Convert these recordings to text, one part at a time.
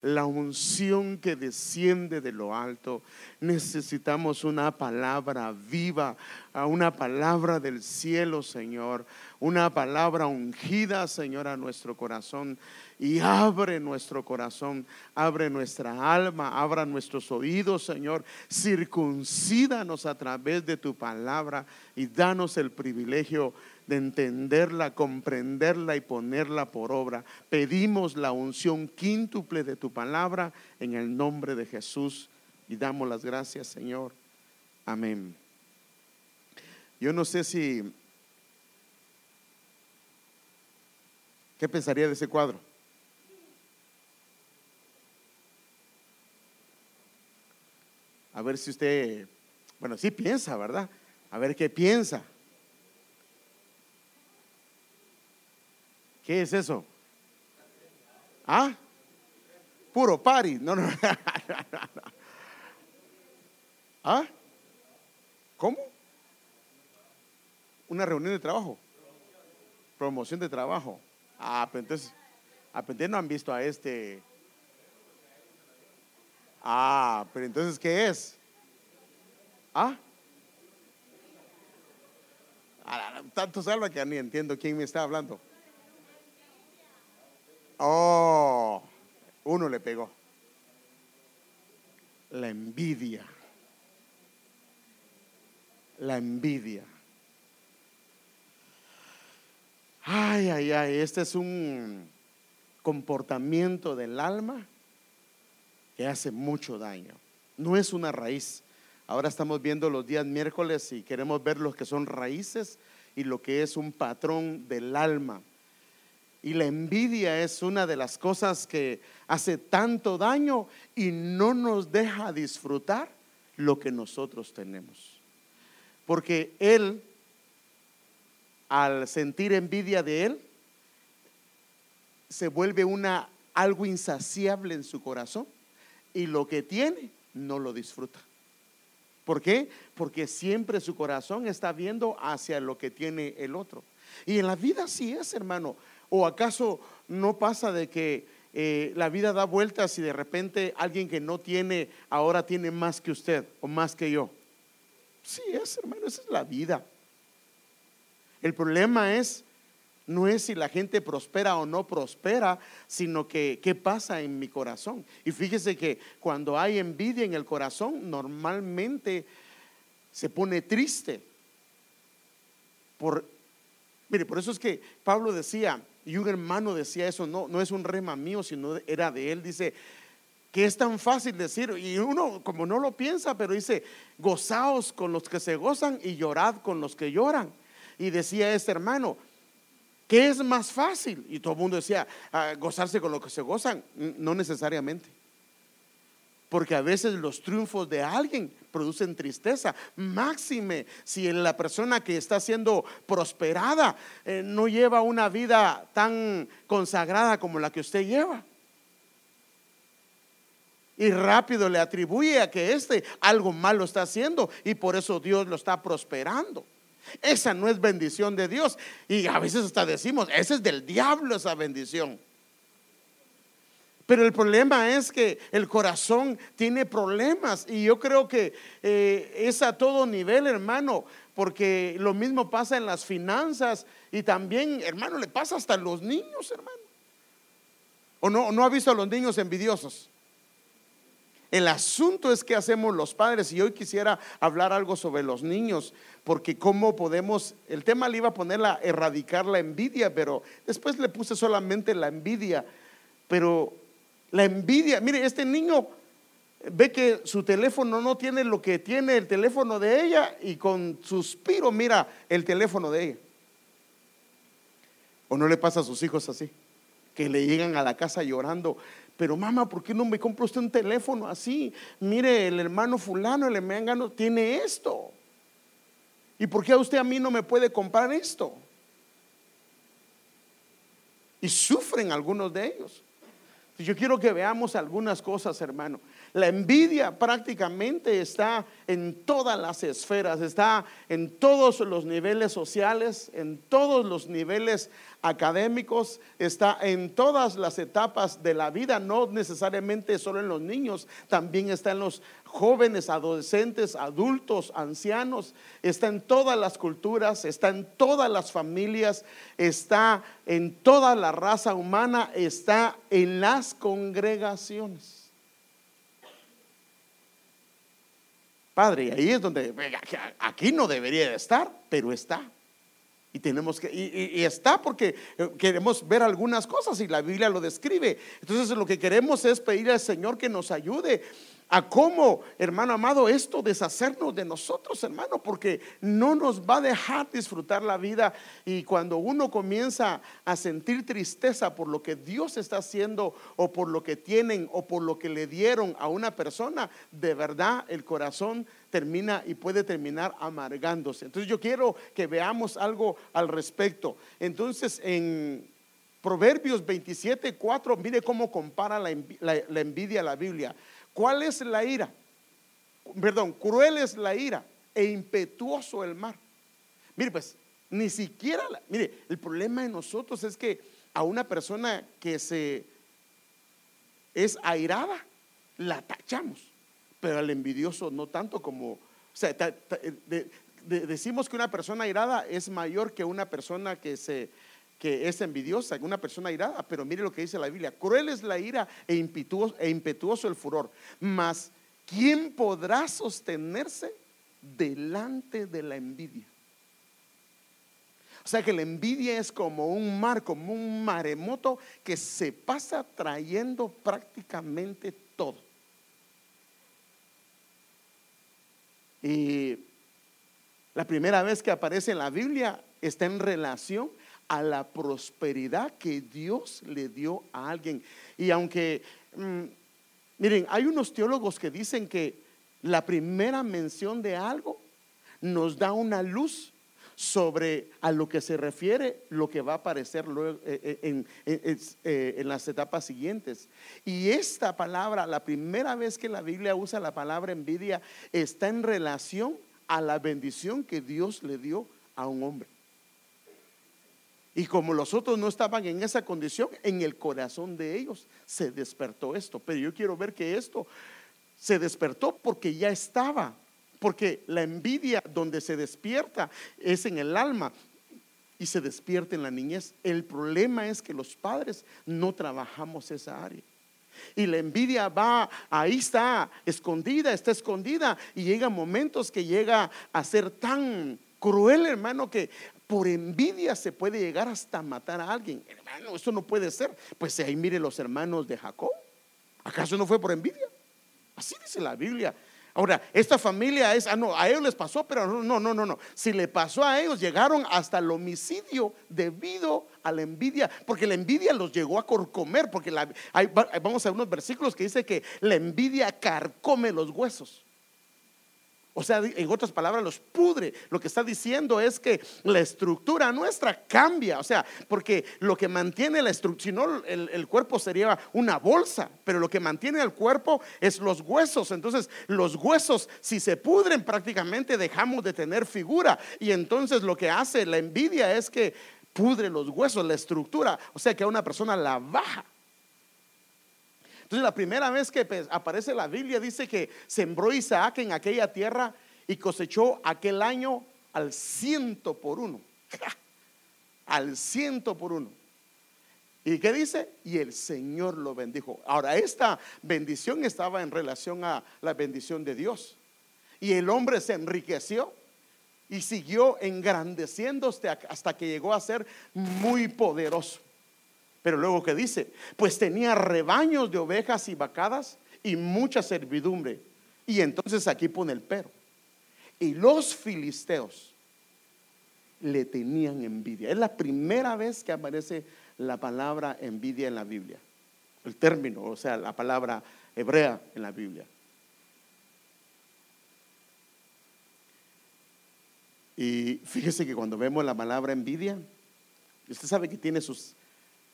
la unción que desciende de lo alto. Necesitamos una palabra viva, una palabra del cielo, Señor, una palabra ungida, Señor, a nuestro corazón. Y abre nuestro corazón, abre nuestra alma, abra nuestros oídos, Señor. Circuncídanos a través de tu palabra y danos el privilegio de entenderla, comprenderla y ponerla por obra. Pedimos la unción quíntuple de tu palabra en el nombre de Jesús y damos las gracias, Señor. Amén. Yo no sé si... ¿Qué pensaría de ese cuadro? A ver si usted, bueno, sí piensa, ¿verdad? A ver qué piensa. ¿Qué es eso? ¿Ah? Puro party. No, no. ¿Ah? ¿Cómo? Una reunión de trabajo. Promoción de trabajo. Ah, pero entonces, ah, no han visto a este. Ah, pero entonces, ¿qué es? ¿Ah? ah tanto salva que ni entiendo quién me está hablando. Oh, uno le pegó. La envidia. La envidia. Ay, ay, ay, este es un comportamiento del alma que hace mucho daño. No es una raíz. Ahora estamos viendo los días miércoles y queremos ver los que son raíces y lo que es un patrón del alma. Y la envidia es una de las cosas que hace tanto daño y no nos deja disfrutar lo que nosotros tenemos. Porque él, al sentir envidia de él, se vuelve una algo insaciable en su corazón y lo que tiene no lo disfruta. ¿Por qué? Porque siempre su corazón está viendo hacia lo que tiene el otro. Y en la vida sí es, hermano. ¿O acaso no pasa de que eh, la vida da vueltas y de repente alguien que no tiene ahora tiene más que usted o más que yo? Sí, es hermano, esa es la vida. El problema es, no es si la gente prospera o no prospera, sino que qué pasa en mi corazón. Y fíjese que cuando hay envidia en el corazón, normalmente se pone triste. Por, mire, por eso es que Pablo decía, y un hermano decía eso, no, no es un rema mío, sino era de él. Dice que es tan fácil decir, y uno como no lo piensa, pero dice, gozaos con los que se gozan y llorad con los que lloran. Y decía este hermano, ¿qué es más fácil? Y todo el mundo decía, ah, gozarse con los que se gozan. No necesariamente. Porque a veces los triunfos de alguien producen tristeza. Máxime si la persona que está siendo prosperada eh, no lleva una vida tan consagrada como la que usted lleva. Y rápido le atribuye a que este algo malo está haciendo y por eso Dios lo está prosperando. Esa no es bendición de Dios. Y a veces hasta decimos, esa es del diablo esa bendición. Pero el problema es que el corazón tiene problemas y yo creo que eh, es a todo nivel, hermano, porque lo mismo pasa en las finanzas y también, hermano, le pasa hasta a los niños, hermano. ¿O no, no ha visto a los niños envidiosos? El asunto es que hacemos los padres y hoy quisiera hablar algo sobre los niños, porque cómo podemos, el tema le iba a poner a erradicar la envidia, pero después le puse solamente la envidia, pero la envidia. Mire, este niño ve que su teléfono no tiene lo que tiene el teléfono de ella y con suspiro mira el teléfono de ella. ¿O no le pasa a sus hijos así? Que le llegan a la casa llorando. Pero mamá, ¿por qué no me compra usted un teléfono así? Mire, el hermano fulano, el hermano tiene esto. ¿Y por qué a usted a mí no me puede comprar esto? Y sufren algunos de ellos. Yo quiero que veamos algunas cosas, hermano. La envidia prácticamente está en todas las esferas, está en todos los niveles sociales, en todos los niveles académicos, está en todas las etapas de la vida, no necesariamente solo en los niños, también está en los jóvenes, adolescentes, adultos, ancianos, está en todas las culturas, está en todas las familias, está en toda la raza humana, está en las congregaciones. Padre, ahí es donde, aquí no debería de estar, pero está. Y tenemos que, y, está porque eh, queremos ver algunas cosas y la Biblia lo describe. Entonces lo que queremos es pedir al Señor que nos ayude a cómo, hermano amado, esto deshacernos de nosotros, hermano, porque no nos va a dejar disfrutar la vida. Y cuando uno comienza a sentir tristeza por lo que Dios está haciendo o por lo que tienen o por lo que le dieron a una persona, de verdad el corazón termina y puede terminar amargándose. Entonces yo quiero que veamos algo al respecto. Entonces en Proverbios 27, 4, mire cómo compara la, envidia a la Biblia. ¿Cuál es la ira? Perdón, cruel es la ira e impetuoso el mar. Mire, pues, ni siquiera, mire, el problema de nosotros es que a una persona que se es airada, la tachamos, pero al envidioso no tanto como, o sea, decimos que una persona airada es mayor que una persona que se que es envidiosa, una persona irada, pero mire lo que dice la Biblia, cruel es la ira e impetuoso, e impetuoso el furor, mas ¿quién podrá sostenerse delante de la envidia? O sea que la envidia es como un mar, como un maremoto que se pasa trayendo prácticamente todo. Y la primera vez que aparece en la Biblia está en relación a la prosperidad que Dios le dio a alguien. Y aunque, mm, miren, hay unos teólogos que dicen que la primera mención de algo nos da una luz sobre a lo que se refiere lo que va a aparecer luego eh, eh, eh, en, las etapas siguientes. Y esta palabra, la primera vez que la Biblia usa la palabra envidia, está en relación a la bendición que Dios le dio a un hombre. Y como los otros no estaban en esa condición, en el corazón de ellos se despertó esto. Pero yo quiero ver que esto se despertó porque ya estaba. Porque la envidia donde se despierta es en el alma y se despierta en la niñez. El problema es que los padres no trabajamos esa área. Y la envidia va, ahí está, escondida, está escondida. Y llega momentos que llega a ser tan cruel, hermano, que por envidia se puede llegar hasta matar a alguien. Hermano, eso no puede ser. Pues ahí mire los hermanos de Jacob. ¿Acaso no fue por envidia? Así dice la Biblia. Ahora, esta familia es, ah, no, a ellos les pasó, pero no, no, no, no. Si le pasó a ellos, llegaron hasta el homicidio debido a la envidia, porque la envidia los llegó a corcomer, porque la, vamos a unos versículos que dice que la envidia carcome los huesos. O sea, en otras palabras, los pudre. Lo que está diciendo es que la estructura nuestra cambia. O sea, porque lo que mantiene la estructura, si no, el, cuerpo sería una bolsa, pero lo que mantiene el cuerpo es los huesos. Entonces, los huesos, si se pudren, prácticamente dejamos de tener figura. Y entonces lo que hace la envidia es que pudre los huesos, la estructura. O sea, que a una persona la baja. Entonces la primera vez que pues, aparece la Biblia dice que sembró Isaac en aquella tierra y cosechó aquel año al ciento por uno. al ciento por uno. ¿Y qué dice? Y el Señor lo bendijo. Ahora, esta bendición estaba en relación a la bendición de Dios. Y el hombre se enriqueció y siguió engrandeciéndose hasta que llegó a ser muy poderoso. Pero luego que dice, pues tenía rebaños de ovejas y vacadas y mucha servidumbre. Y entonces aquí pone el pero. Y los filisteos le tenían envidia. Es la primera vez que aparece la palabra envidia en la Biblia. El término, o sea, la palabra hebrea en la Biblia. Y fíjese que cuando vemos la palabra envidia, usted sabe que tiene sus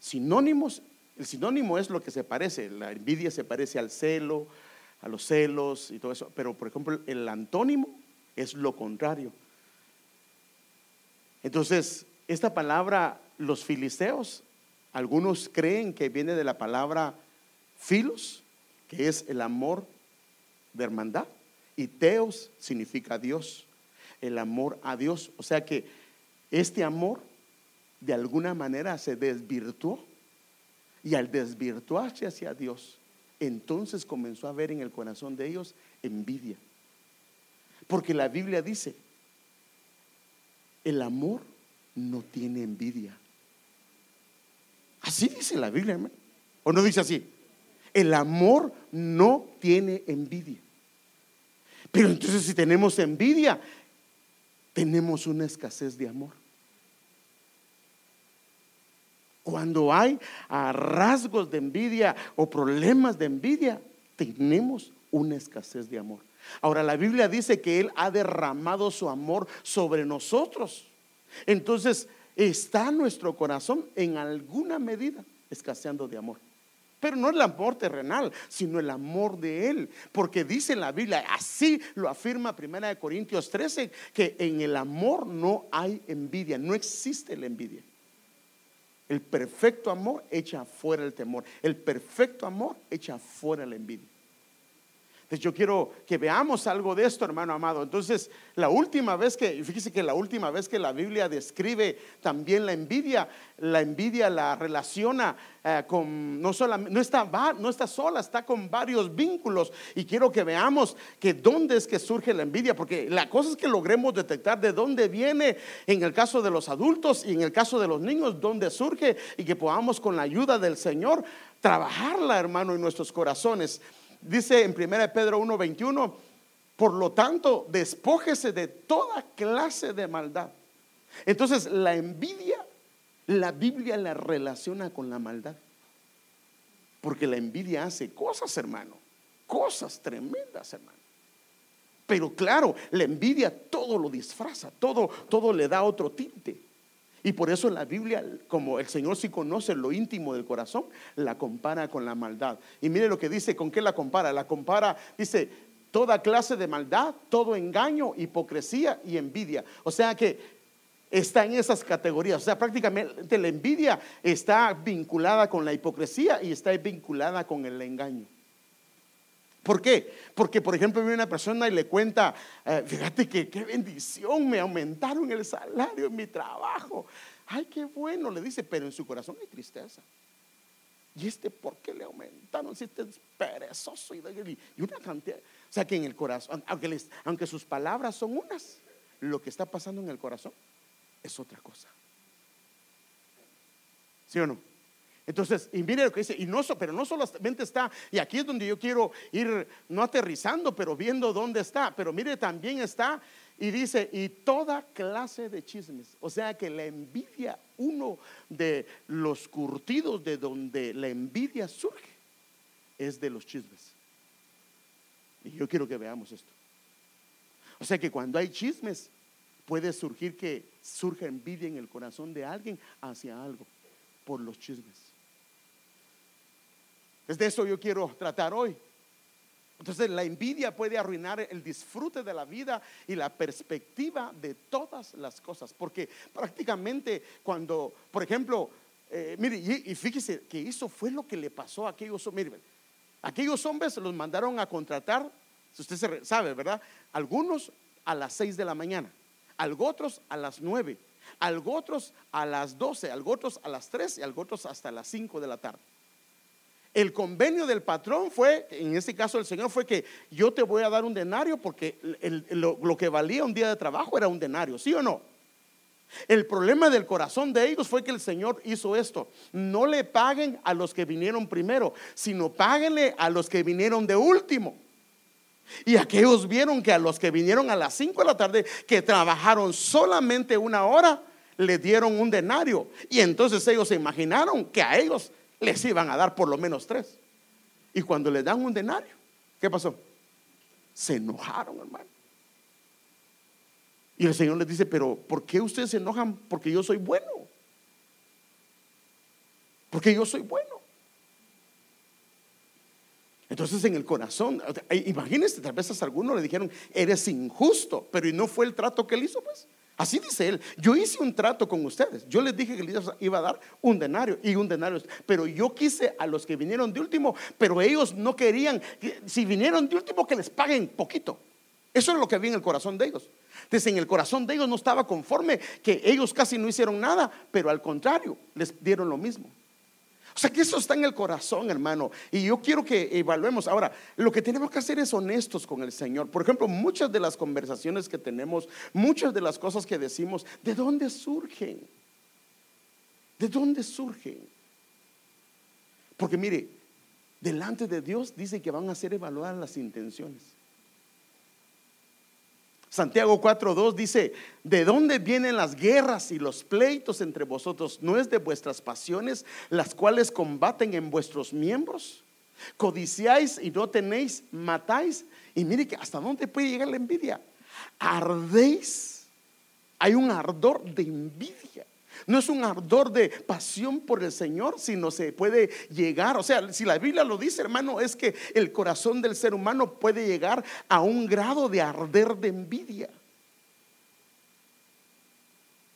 Sinónimos, el sinónimo es lo que se parece, la envidia se parece al celo, a los celos y todo eso, pero por ejemplo el antónimo es lo contrario. Entonces, esta palabra los filisteos, algunos creen que viene de la palabra filos, que es el amor de hermandad, y teos significa Dios, el amor a Dios. O sea que este amor de alguna manera se desvirtuó y al desvirtuarse hacia Dios, entonces comenzó a haber en el corazón de ellos envidia. Porque la Biblia dice, el amor no tiene envidia. Así dice la Biblia. ¿O no dice así? El amor no tiene envidia. Pero entonces si tenemos envidia, tenemos una escasez de amor. Cuando hay rasgos de envidia o problemas de envidia, tenemos una escasez de amor. Ahora la Biblia dice que Él ha derramado su amor sobre nosotros. Entonces está nuestro corazón en alguna medida escaseando de amor. Pero no el amor terrenal, sino el amor de Él. Porque dice en la Biblia, así lo afirma Primera de Corintios 13, que en el amor no hay envidia, no existe la envidia. El perfecto amor echa fuera el temor. El perfecto amor echa fuera la envidia. Yo quiero que veamos algo de esto, hermano amado. Entonces, la última vez que, fíjese que la última vez que la Biblia describe también la envidia, la envidia la relaciona eh, con, no, solamente, no, está, no está sola, está con varios vínculos. Y quiero que veamos que dónde es que surge la envidia, porque la cosa es que logremos detectar de dónde viene en el caso de los adultos y en el caso de los niños, dónde surge y que podamos con la ayuda del Señor trabajarla, hermano, en nuestros corazones. Dice en 1 Pedro 1:21, por lo tanto, despójese de toda clase de maldad. Entonces, la envidia, la Biblia la relaciona con la maldad. Porque la envidia hace cosas, hermano, cosas tremendas, hermano. Pero claro, la envidia todo lo disfraza, todo, todo le da otro tinte. Y por eso la Biblia, como el Señor sí conoce lo íntimo del corazón, la compara con la maldad. Y mire lo que dice, ¿con qué la compara? La compara, dice, toda clase de maldad, todo engaño, hipocresía y envidia. O sea que está en esas categorías. O sea, prácticamente la envidia está vinculada con la hipocresía y está vinculada con el engaño. ¿Por qué? Porque, por ejemplo, viene una persona y le cuenta, eh, fíjate que qué bendición, me aumentaron el salario en mi trabajo. Ay, qué bueno, le dice, pero en su corazón hay tristeza. ¿Y este por qué le aumentaron? Si este es perezoso y, una cantidad. O sea que en el corazón, aunque, aunque sus palabras son unas, lo que está pasando en el corazón es otra cosa. ¿Sí o no? Entonces, y mire lo que dice, y no, pero no solamente está, y aquí es donde yo quiero ir, no aterrizando, pero viendo dónde está, pero mire, también está, y dice, y toda clase de chismes. O sea que la envidia, uno de los curtidos de donde la envidia surge, es de los chismes. Y yo quiero que veamos esto. O sea que cuando hay chismes, puede surgir que surja envidia en el corazón de alguien hacia algo por los chismes. Es de eso yo quiero tratar hoy. Entonces la envidia puede arruinar el disfrute de la vida y la perspectiva de todas las cosas. Porque prácticamente cuando, por ejemplo, eh, mire, y, fíjese que eso fue lo que le pasó a aquellos hombres. Aquellos hombres los mandaron a contratar, si usted sabe, ¿verdad? Algunos a las 6 de la mañana, algo otros a las 9, algo otros a las 12, algo otros a las 3 y algo otros hasta las 5 de la tarde. El convenio del patrón fue, en este caso el Señor, fue que yo te voy a dar un denario porque lo, que valía un día de trabajo era un denario, ¿sí o no? El problema del corazón de ellos fue que el Señor hizo esto. No le paguen a los que vinieron primero, sino páguenle a los que vinieron de último. Y aquellos vieron que a los que vinieron a las 5 de la tarde, que trabajaron solamente una hora, le dieron un denario. Y entonces ellos se imaginaron que a ellos les iban a dar por lo menos tres. Y cuando les dan un denario, ¿qué pasó? Se enojaron, hermano. Y el Señor les dice, pero ¿por qué ustedes se enojan? Porque yo soy bueno. Porque yo soy bueno. Entonces en el corazón, imagínense, tal vez a algunos le dijeron, eres injusto, pero y no fue el trato que él hizo, pues. Así dice él, yo hice un trato con ustedes. Yo les dije que les iba a dar un denario y un denario. Pero yo quise a los que vinieron de último, pero ellos no querían, si vinieron de último, que les paguen poquito. Eso es lo que había en el corazón de ellos. Entonces en el corazón de ellos no estaba conforme que ellos casi no hicieron nada, pero al contrario, les dieron lo mismo. O sea que eso está en el corazón, hermano. Y yo quiero que evaluemos. Ahora, lo que tenemos que hacer es honestos con el Señor. Por ejemplo, muchas de las conversaciones que tenemos, muchas de las cosas que decimos, ¿de dónde surgen? ¿De dónde surgen? Porque mire, delante de Dios dice que van a ser evaluadas las intenciones. Santiago 4.2 dice, ¿de dónde vienen las guerras y los pleitos entre vosotros? ¿No es de vuestras pasiones las cuales combaten en vuestros miembros? Codiciáis y no tenéis, matáis. Y mire que hasta dónde puede llegar la envidia. Ardéis. Hay un ardor de envidia. No es un ardor de pasión por el Señor, sino se puede llegar, o sea, si la Biblia lo dice, hermano, es que el corazón del ser humano puede llegar a un grado de arder de envidia.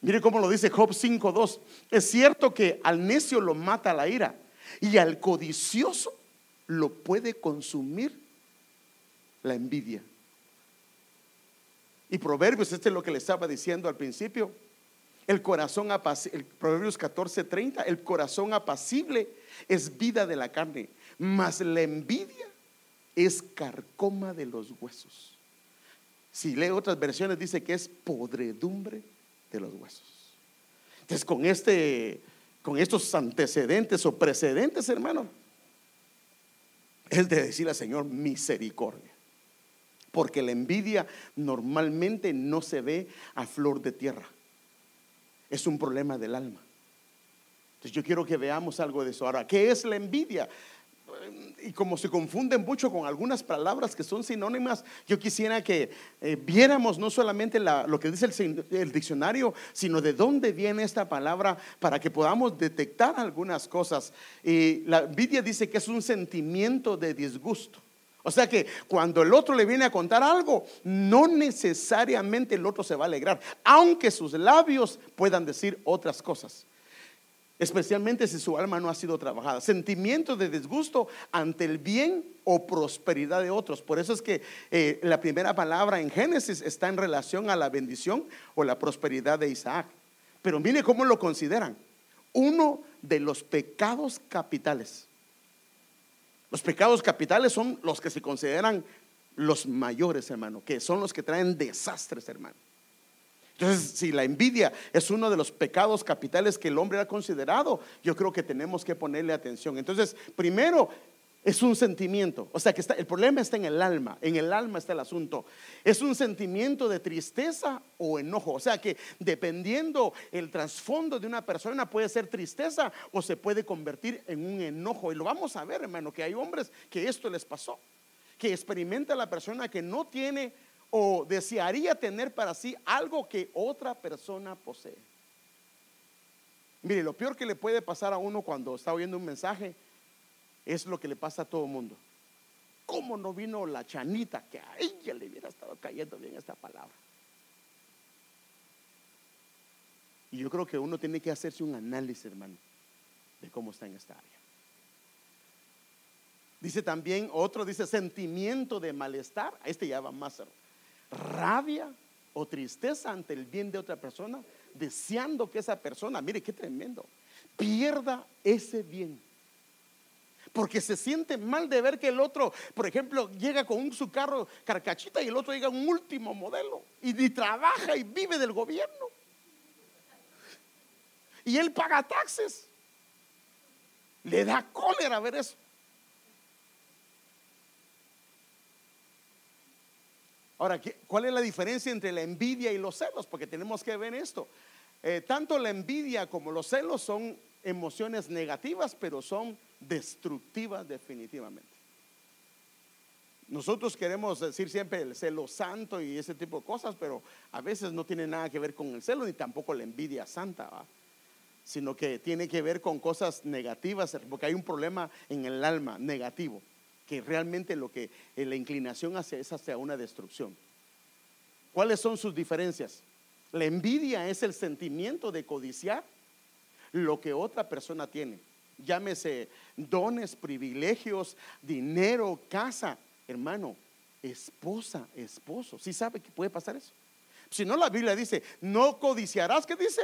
Mire cómo lo dice Job 5.2. Es cierto que al necio lo mata la ira y al codicioso lo puede consumir la envidia. Y Proverbios, este es lo que le estaba diciendo al principio el corazón apacible, Proverbios 14, 30, el corazón apacible es vida de la carne, mas la envidia es carcoma de los huesos. Si lee otras versiones dice que es podredumbre de los huesos. Entonces con este con estos antecedentes o precedentes, hermano, es de decirle al Señor misericordia. Porque la envidia normalmente no se ve a flor de tierra es un problema del alma. Entonces yo quiero que veamos algo de eso. Ahora, ¿qué es la envidia? Y como se confunden mucho con algunas palabras que son sinónimas, yo quisiera que eh, viéramos no solamente lo que dice el, el, diccionario, sino de dónde viene esta palabra para que podamos detectar algunas cosas. Y la envidia dice que es un sentimiento de disgusto. O sea que cuando el otro le viene a contar algo, no necesariamente el otro se va a alegrar, aunque sus labios puedan decir otras cosas. Especialmente si su alma no ha sido trabajada. Sentimiento de disgusto ante el bien o prosperidad de otros. Por eso es que eh, la primera palabra en Génesis está en relación a la bendición o la prosperidad de Isaac. Pero mire cómo lo consideran. Uno de los pecados capitales. Los pecados capitales son los que se consideran los mayores, hermano, que son los que traen desastres, hermano. Entonces, si la envidia es uno de los pecados capitales que el hombre ha considerado, yo creo que tenemos que ponerle atención. Entonces, primero, es un sentimiento. O sea que está, el problema está en el alma. En el alma está el asunto. Es un sentimiento de tristeza o enojo. O sea que dependiendo el trasfondo de una persona puede ser tristeza o se puede convertir en un enojo. Y lo vamos a ver, hermano, que hay hombres que esto les pasó. Que experimenta la persona que no tiene o desearía tener para sí algo que otra persona posee. Mire, lo peor que le puede pasar a uno cuando está oyendo un mensaje es lo que le pasa a todo mundo. ¿Cómo no vino la chanita que a ella le hubiera estado cayendo bien esta palabra? Y yo creo que uno tiene que hacerse un análisis, hermano, de cómo está en esta área. Dice también, otro dice sentimiento de malestar, este ya va más, rabia o tristeza ante el bien de otra persona, deseando que esa persona, mire qué tremendo, pierda ese bien porque se siente mal de ver que el otro, por ejemplo, llega con un, su carro carcachita y el otro llega un último modelo y ni trabaja y vive del gobierno. Y él paga taxes. Le da cólera ver eso. Ahora, ¿cuál es la diferencia entre la envidia y los celos? Porque tenemos que ver esto. Eh, tanto la envidia como los celos son emociones negativas, pero son destructivas definitivamente. Nosotros queremos decir siempre el celo santo y ese tipo de cosas, pero a veces no tiene nada que ver con el celo ni tampoco la envidia santa, sino que tiene que ver con cosas negativas, porque hay un problema en el alma negativo, que realmente lo que eh, la inclinación hace es hacia una destrucción. ¿Cuáles son sus diferencias? La envidia es el sentimiento de codiciar lo que otra persona tiene. Llámese dones, privilegios, dinero, casa, hermano, esposa, esposo. ¿Sí sabe que puede pasar eso? Si no, la Biblia dice, no codiciarás, ¿qué dice?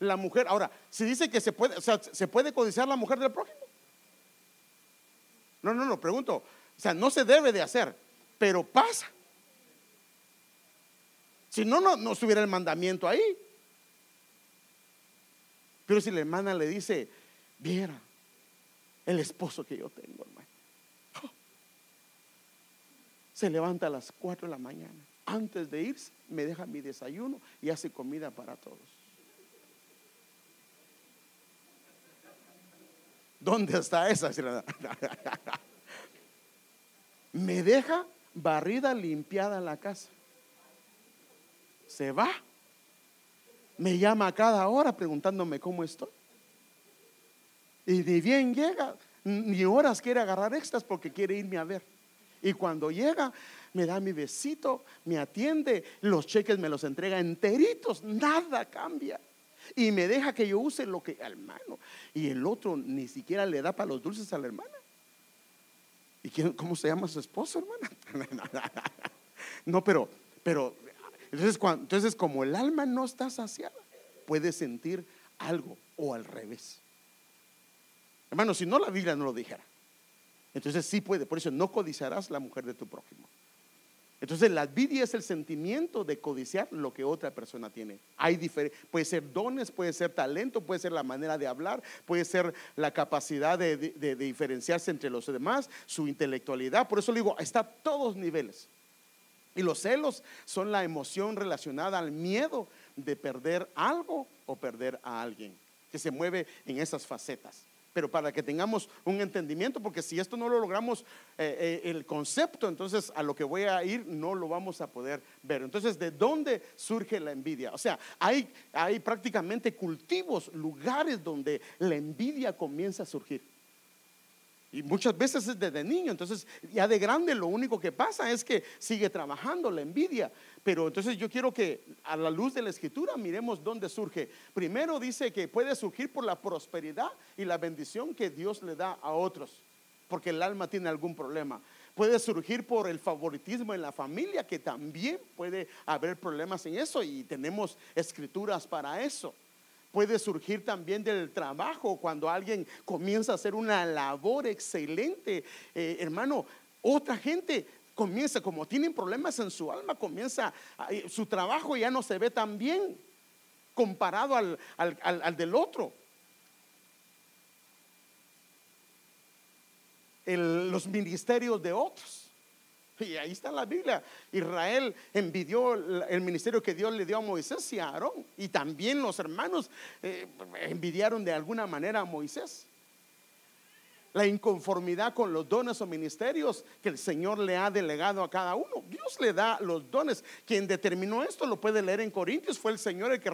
La mujer. Ahora, si dice que se puede, o sea, ¿se puede codiciar la mujer del prójimo? No, no, no, pregunto. O sea, no se debe de hacer, pero pasa. Si no, no, no estuviera el mandamiento ahí. Pero si la hermana le dice, viera el esposo que yo tengo, hermano. Se levanta a las 4 de la mañana. Antes de irse, me deja mi desayuno y hace comida para todos. ¿Dónde está esa? me deja barrida, limpiada la casa. Se va. Me llama a cada hora preguntándome cómo estoy. Y de bien llega, ni horas quiere agarrar extras porque quiere irme a ver. Y cuando llega, me da mi besito, me atiende, los cheques me los entrega enteritos, nada cambia. Y me deja que yo use lo que, hermano. Y el otro ni siquiera le da para los dulces a la hermana. ¿Y quién, cómo se llama su esposo, hermana? no, pero, pero, entonces, entonces como el alma no está saciada, puede sentir algo o al revés. Hermano, si no la Biblia no lo dijera. Entonces sí puede, por eso no codiciarás la mujer de tu prójimo. Entonces la envidia es el sentimiento de codiciar lo que otra persona tiene. Hay puede ser dones, puede ser talento, puede ser la manera de hablar, puede ser la capacidad de, diferenciarse entre los demás, su intelectualidad. Por eso le digo, está a todos niveles. Y los celos son la emoción relacionada al miedo de perder algo o perder a alguien, que se mueve en esas facetas pero para que tengamos un entendimiento, porque si esto no lo logramos, eh, eh, el concepto, entonces a lo que voy a ir no lo vamos a poder ver. Entonces, ¿de dónde surge la envidia? O sea, hay, hay prácticamente cultivos, lugares donde la envidia comienza a surgir. Y muchas veces es desde niño, entonces ya de grande lo único que pasa es que sigue trabajando la envidia. Pero entonces yo quiero que a la luz de la escritura miremos dónde surge. Primero dice que puede surgir por la prosperidad y la bendición que Dios le da a otros, porque el alma tiene algún problema. Puede surgir por el favoritismo en la familia, que también puede haber problemas en eso y tenemos escrituras para eso. Puede surgir también del trabajo cuando alguien comienza a hacer una labor excelente. Eh, hermano, otra gente comienza, como tienen problemas en su alma, comienza, su trabajo ya no se ve tan bien comparado al, del otro. los ministerios de otros. Y ahí está la Biblia. Israel envidió el ministerio que Dios le dio a Moisés y a Aarón. Y también los hermanos eh, envidiaron de alguna manera a Moisés la inconformidad con los dones o ministerios que el Señor le ha delegado a cada uno. Dios le da los dones. Quien determinó esto lo puede leer en Corintios, fue el Señor el que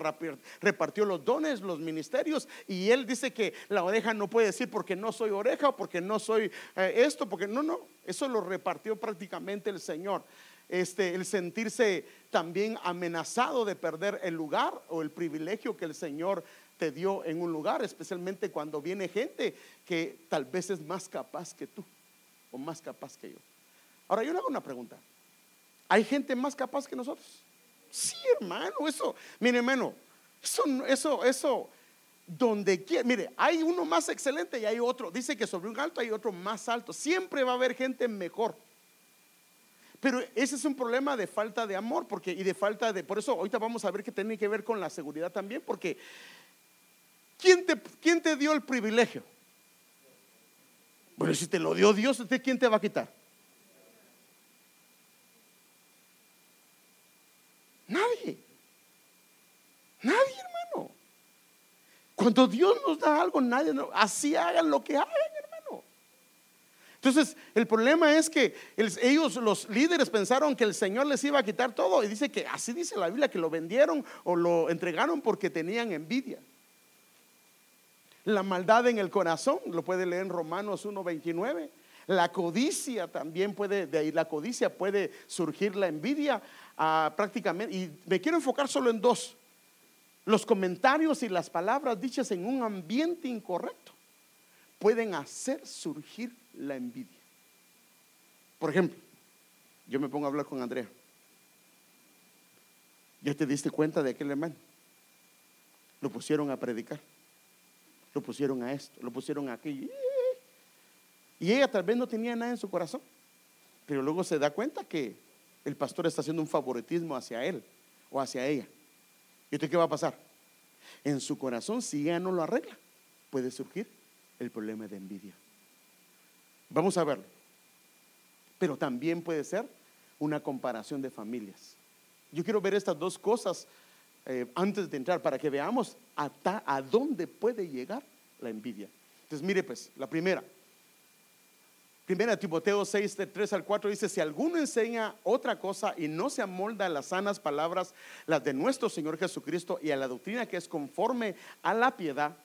repartió los dones, los ministerios, y él dice que la oreja no puede decir porque no soy oreja o porque no soy eh, esto, porque no, no, eso lo repartió prácticamente el Señor. Este, el sentirse también amenazado de perder el lugar o el privilegio que el Señor te dio en un lugar, especialmente cuando viene gente que tal vez es más capaz que tú o más capaz que yo. Ahora yo le hago una pregunta. ¿Hay gente más capaz que nosotros? Sí, hermano, eso, mire, hermano, eso, eso, eso, donde quiera, mire, hay uno más excelente y hay otro. Dice que sobre un alto hay otro más alto. Siempre va a haber gente mejor. Pero ese es un problema de falta de amor, porque y de falta de, por eso ahorita vamos a ver que tiene que ver con la seguridad también, porque ¿Quién te, quién te dio el privilegio? Bueno, si te lo dio Dios, ¿quién te va a quitar? Nadie. Nadie, hermano. Cuando Dios nos da algo, nadie, así hagan lo que hagan, hermano. Entonces, el problema es que ellos, los líderes, pensaron que el Señor les iba a quitar todo. Y dice que así dice la Biblia, que lo vendieron o lo entregaron porque tenían envidia. La maldad en el corazón, lo puede leer en Romanos 1.29. La codicia también puede, de ahí la codicia puede surgir la envidia ah, prácticamente. Y me quiero enfocar solo en dos. Los comentarios y las palabras dichas en un ambiente incorrecto pueden hacer surgir la envidia. Por ejemplo, yo me pongo a hablar con Andrea. ¿Ya te diste cuenta de aquel hermano? Lo pusieron a predicar. Lo pusieron a esto, lo pusieron a aquello. Y ella tal vez no tenía nada en su corazón. Pero luego se da cuenta que el pastor está haciendo un favoritismo hacia él o hacia ella. ¿Y usted qué va a pasar? En su corazón, si ella no lo arregla, puede surgir el problema de envidia. Vamos a verlo. Pero también puede ser una comparación de familias. Yo quiero ver estas dos cosas eh, antes de entrar para que veamos hasta a dónde puede llegar la envidia. Entonces, mire pues, la primera. Primera Timoteo 6, de 3 al 4 dice, si alguno enseña otra cosa y no se amolda a las sanas palabras, las de nuestro Señor Jesucristo y a la doctrina que es conforme a la piedad,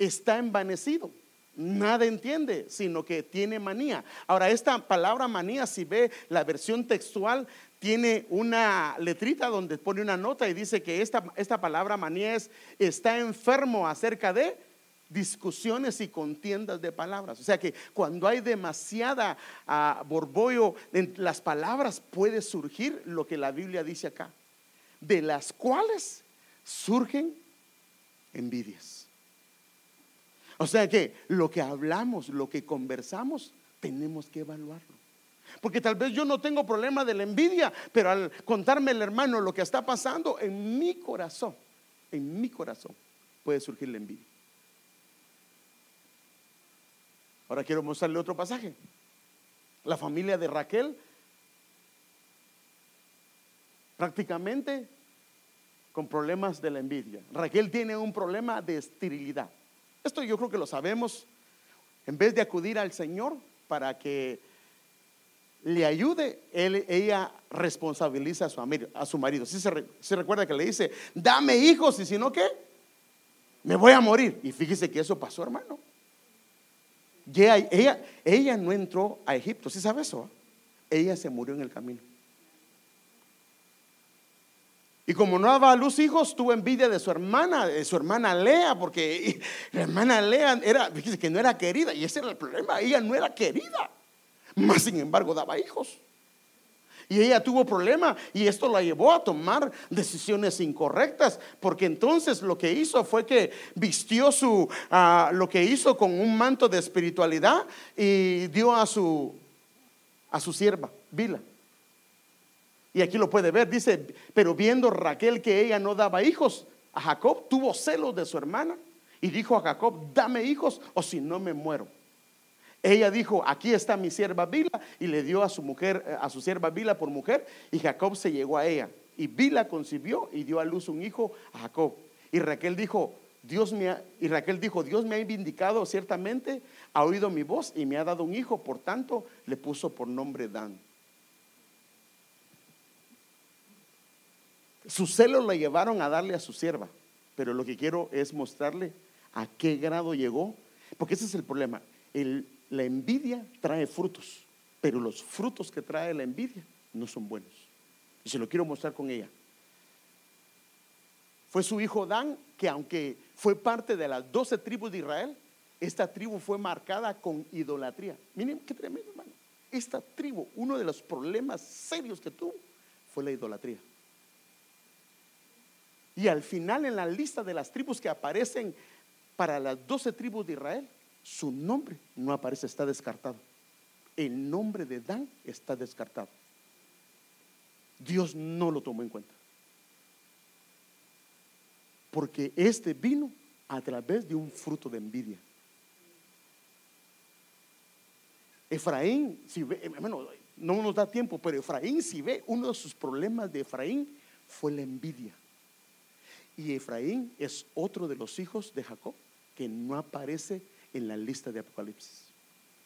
está envanecido. Nada entiende, sino que tiene manía. Ahora, esta palabra manía, si ve la versión textual, tiene una letrita donde pone una nota y dice que esta, esta palabra manía es, está enfermo acerca de discusiones y contiendas de palabras. O sea que cuando hay demasiada uh, borbollo en las palabras puede surgir lo que la Biblia dice acá, de las cuales surgen envidias. O sea que lo que hablamos, lo que conversamos, tenemos que evaluarlo. Porque tal vez yo no tengo problema de la envidia, pero al contarme el hermano lo que está pasando en mi corazón, en mi corazón puede surgir la envidia. Ahora quiero mostrarle otro pasaje. La familia de Raquel prácticamente con problemas de la envidia. Raquel tiene un problema de esterilidad. Esto yo creo que lo sabemos. En vez de acudir al Señor para que le ayude, ella responsabiliza a su, a su marido. Si se, recuerda que le dice, dame hijos y si no, ¿qué? Me voy a morir. Y fíjese que eso pasó, hermano. ella, ella, no entró a Egipto, ¿sí sabe eso? Ella se murió en el camino. Y como no daba a luz hijos, tuvo envidia de su hermana, de su hermana Lea, porque la hermana Lea era, fíjese que no era querida, y ese era el problema, ella no era querida, más sin embargo daba hijos. Y ella tuvo problema y esto la llevó a tomar decisiones incorrectas, porque entonces lo que hizo fue que vistió su, ah, lo que hizo con un manto de espiritualidad y dio a su, a su sierva, Vila. Y aquí lo puede ver, dice, pero viendo Raquel que ella no daba hijos, a Jacob tuvo celos de su hermana y dijo a Jacob, dame hijos o si no me muero. Ella dijo, aquí está mi sierva Bila y le dio a su mujer, a su sierva Bila por mujer y Jacob se llegó a ella. Y Bila concibió y dio a luz un hijo a Jacob. Y Raquel dijo, Dios me y Raquel dijo, Dios me ha vindicado ciertamente, ha oído mi voz y me ha dado un hijo, por tanto le puso por nombre Dan. Sus celos la llevaron a darle a su sierva, pero lo que quiero es mostrarle a qué grado llegó, porque ese es el problema. la envidia trae frutos, pero los frutos que trae la envidia no son buenos. Y se lo quiero mostrar con ella. Fue su hijo Dan, que aunque fue parte de las doce tribus de Israel, esta tribu fue marcada con idolatría. Miren qué tremendo, hermano. Esta tribu, uno de los problemas serios que tuvo fue la idolatría. Y al final en la lista de las tribus que aparecen para las doce tribus de Israel, su nombre no aparece, está descartado. El nombre de Dan está descartado. Dios no lo tomó en cuenta. Porque este vino a través de un fruto de envidia. Efraín, si ve, bueno, no nos da tiempo, pero Efraín, si ve, uno de sus problemas de Efraín fue la envidia. Y Efraín es otro de los hijos de Jacob que no aparece en la lista de Apocalipsis.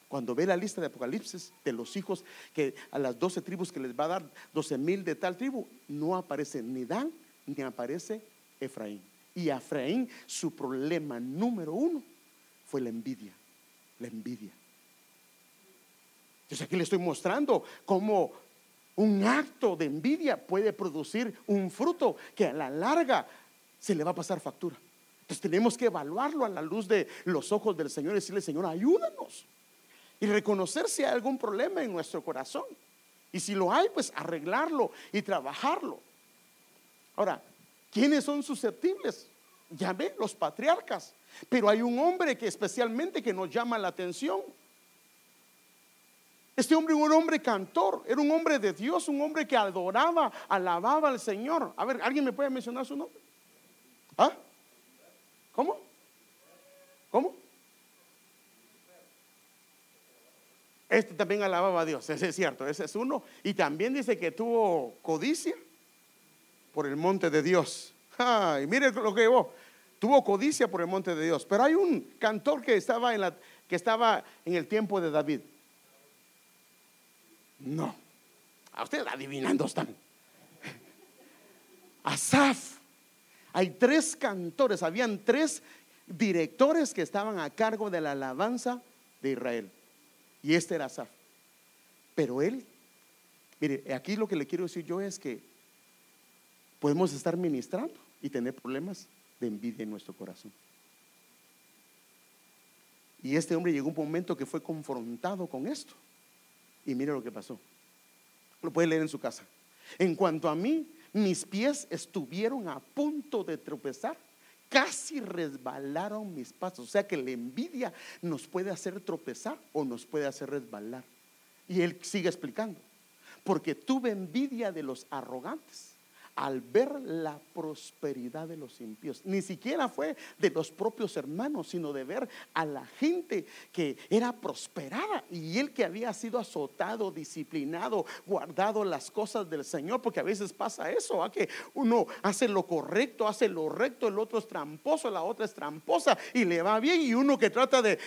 Cuando ve la lista de Apocalipsis de los hijos que a las doce tribus que les va a dar doce mil de tal tribu, no aparece ni Dan ni aparece Efraín. Y Efraín, su problema número uno fue la envidia. La envidia. Entonces aquí le estoy mostrando cómo un acto de envidia puede producir un fruto que a la larga se le va a pasar factura. Entonces tenemos que evaluarlo a la luz de los ojos del Señor y decirle, Señor, ayúdanos. Y reconocer si hay algún problema en nuestro corazón. Y si lo hay, pues arreglarlo y trabajarlo. Ahora, ¿quiénes son susceptibles? Ya ven, los patriarcas. Pero hay un hombre que especialmente que nos llama la atención. Este hombre era un hombre cantor, era un hombre de Dios, un hombre que adoraba, alababa al Señor. A ver, ¿alguien me puede mencionar su nombre? ¿Ah? ¿Cómo? ¿Cómo? Este también alababa a Dios, ese es cierto, ese es uno. Y también dice que tuvo codicia por el monte de Dios. Ay, mire lo que llevó. Tuvo codicia por el monte de Dios. Pero hay un cantor que estaba en, la, que estaba en el tiempo de David. No. A ustedes adivinando están. Asaf. Hay tres cantores, habían tres directores que estaban a cargo de la alabanza de Israel. Y este era Asaf. Pero él, mire, aquí lo que le quiero decir yo es que podemos estar ministrando y tener problemas de envidia en nuestro corazón. Y este hombre llegó un momento que fue confrontado con esto. Y mire lo que pasó. Lo puede leer en su casa. En cuanto a mí, mis pies estuvieron a punto de tropezar. Casi resbalaron mis pasos. O sea que la envidia nos puede hacer tropezar o nos puede hacer resbalar. Y él sigue explicando. Porque tuve envidia de los arrogantes al ver la prosperidad de los impíos. Ni siquiera fue de los propios hermanos, sino de ver a la gente que era prosperada y él que había sido azotado, disciplinado, guardado las cosas del Señor, porque a veces pasa eso, a que uno hace lo correcto, hace lo recto, el otro es tramposo, la otra es tramposa y le va bien y uno que trata de,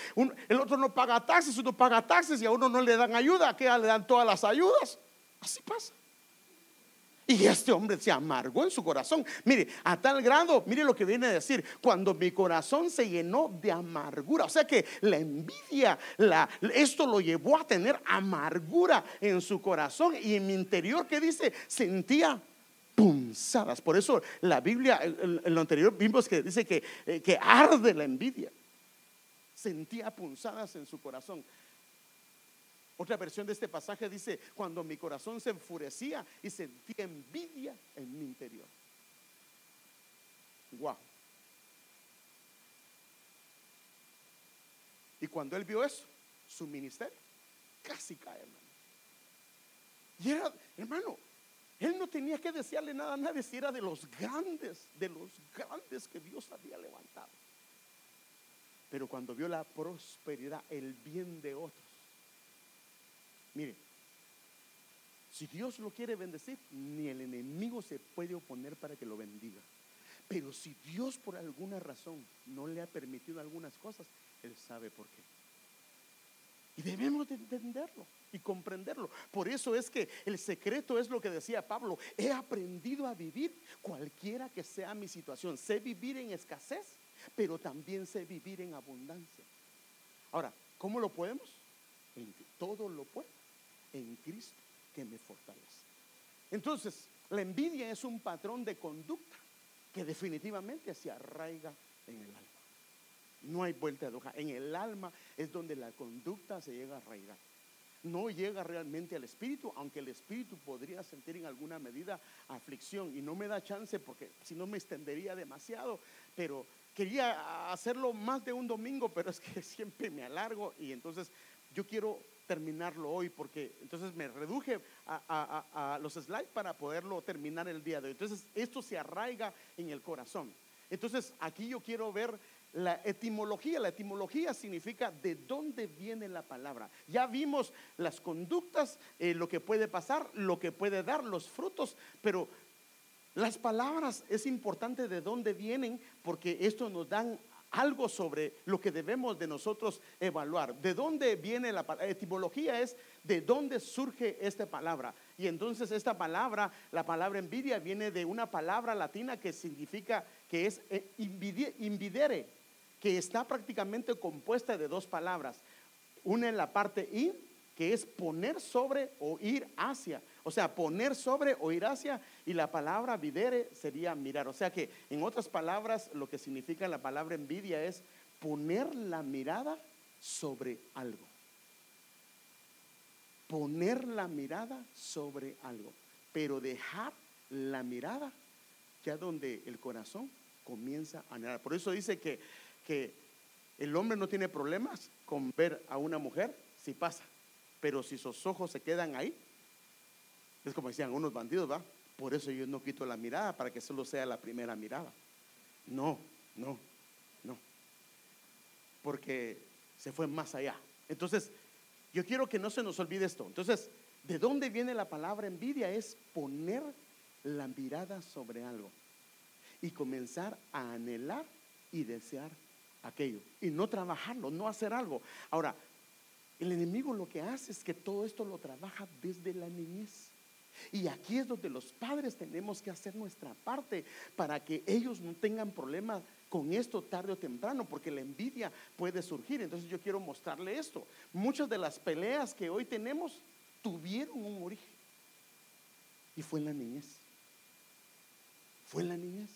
el otro no paga taxes, uno paga taxes y a uno no le dan ayuda, que le dan todas las ayudas. Así pasa. Y este hombre se amargó en su corazón. Mire, a tal grado, mire lo que viene a decir, cuando mi corazón se llenó de amargura. O sea que la envidia, esto lo llevó a tener amargura en su corazón y en mi interior, ¿qué dice? Sentía punzadas. Por eso la Biblia, en lo anterior vimos que dice que, eh, que arde la envidia. Sentía punzadas en su corazón. Otra versión de este pasaje dice, cuando mi corazón se enfurecía y sentía envidia en mi interior. Guau. Y cuando él vio eso, su ministerio casi cae, hermano. Y era, hermano, él no tenía que desearle nada a nadie si era de los grandes, de los grandes que Dios había levantado. Pero cuando vio la prosperidad, el bien de otros, Mire, si Dios lo quiere bendecir, ni el enemigo se puede oponer para que lo bendiga. Pero si Dios por alguna razón no le ha permitido algunas cosas, Él sabe por qué. Y debemos de entenderlo y comprenderlo. Por eso es que el secreto es lo que decía Pablo. He aprendido a vivir cualquiera que sea mi situación. Sé vivir en escasez, pero también sé vivir en abundancia. Ahora, ¿cómo lo podemos? En todo lo puedo en Cristo que me fortalece. Entonces, la envidia es un patrón de conducta que definitivamente se arraiga en el alma. No hay vuelta de hoja. En el alma es donde la conducta se llega a arraigar. No llega realmente al espíritu, aunque el espíritu podría sentir en alguna medida aflicción. Y no me da chance porque si no me extendería demasiado. Pero quería hacerlo más de un domingo, pero es que siempre me alargo. Y entonces yo quiero terminarlo hoy porque entonces me reduje a, los slides para poderlo terminar el día de hoy. Entonces esto se arraiga en el corazón. Entonces aquí yo quiero ver la etimología. La etimología significa de dónde viene la palabra. Ya vimos las conductas, eh, lo que puede pasar, lo que puede dar, los frutos, pero las palabras es importante de dónde vienen porque esto nos dan algo sobre lo que debemos de nosotros evaluar. ¿De dónde viene la etimología? Es de dónde surge esta palabra. Y entonces esta palabra, la palabra envidia, viene de una palabra latina que significa que es eh, invidere, que está prácticamente compuesta de dos palabras. Una en la parte in, que es poner sobre o ir hacia. O sea, poner sobre o ir hacia. Y la palabra videre sería mirar. O sea que, en otras palabras, lo que significa la palabra envidia es poner la mirada sobre algo. Poner la mirada sobre algo. Pero dejar la mirada ya donde el corazón comienza a anhelar. Por eso dice que, que el hombre no tiene problemas con ver a una mujer si pasa. Pero si sus ojos se quedan ahí, es como decían unos bandidos, ¿va? Por eso yo no quito la mirada para que solo sea la primera mirada. No, no, no. Porque se fue más allá. Entonces, yo quiero que no se nos olvide esto. Entonces, ¿de dónde viene la palabra envidia? Es poner la mirada sobre algo y comenzar a anhelar y desear aquello y no trabajarlo, no hacer algo. Ahora, el enemigo lo que hace es que todo esto lo trabaja desde la niñez. Y aquí es donde los padres tenemos que hacer nuestra parte para que ellos no tengan problemas con esto tarde o temprano, porque la envidia puede surgir. Entonces yo quiero mostrarle esto. Muchas de las peleas que hoy tenemos tuvieron un origen. Y fue en la niñez. Fue en la niñez.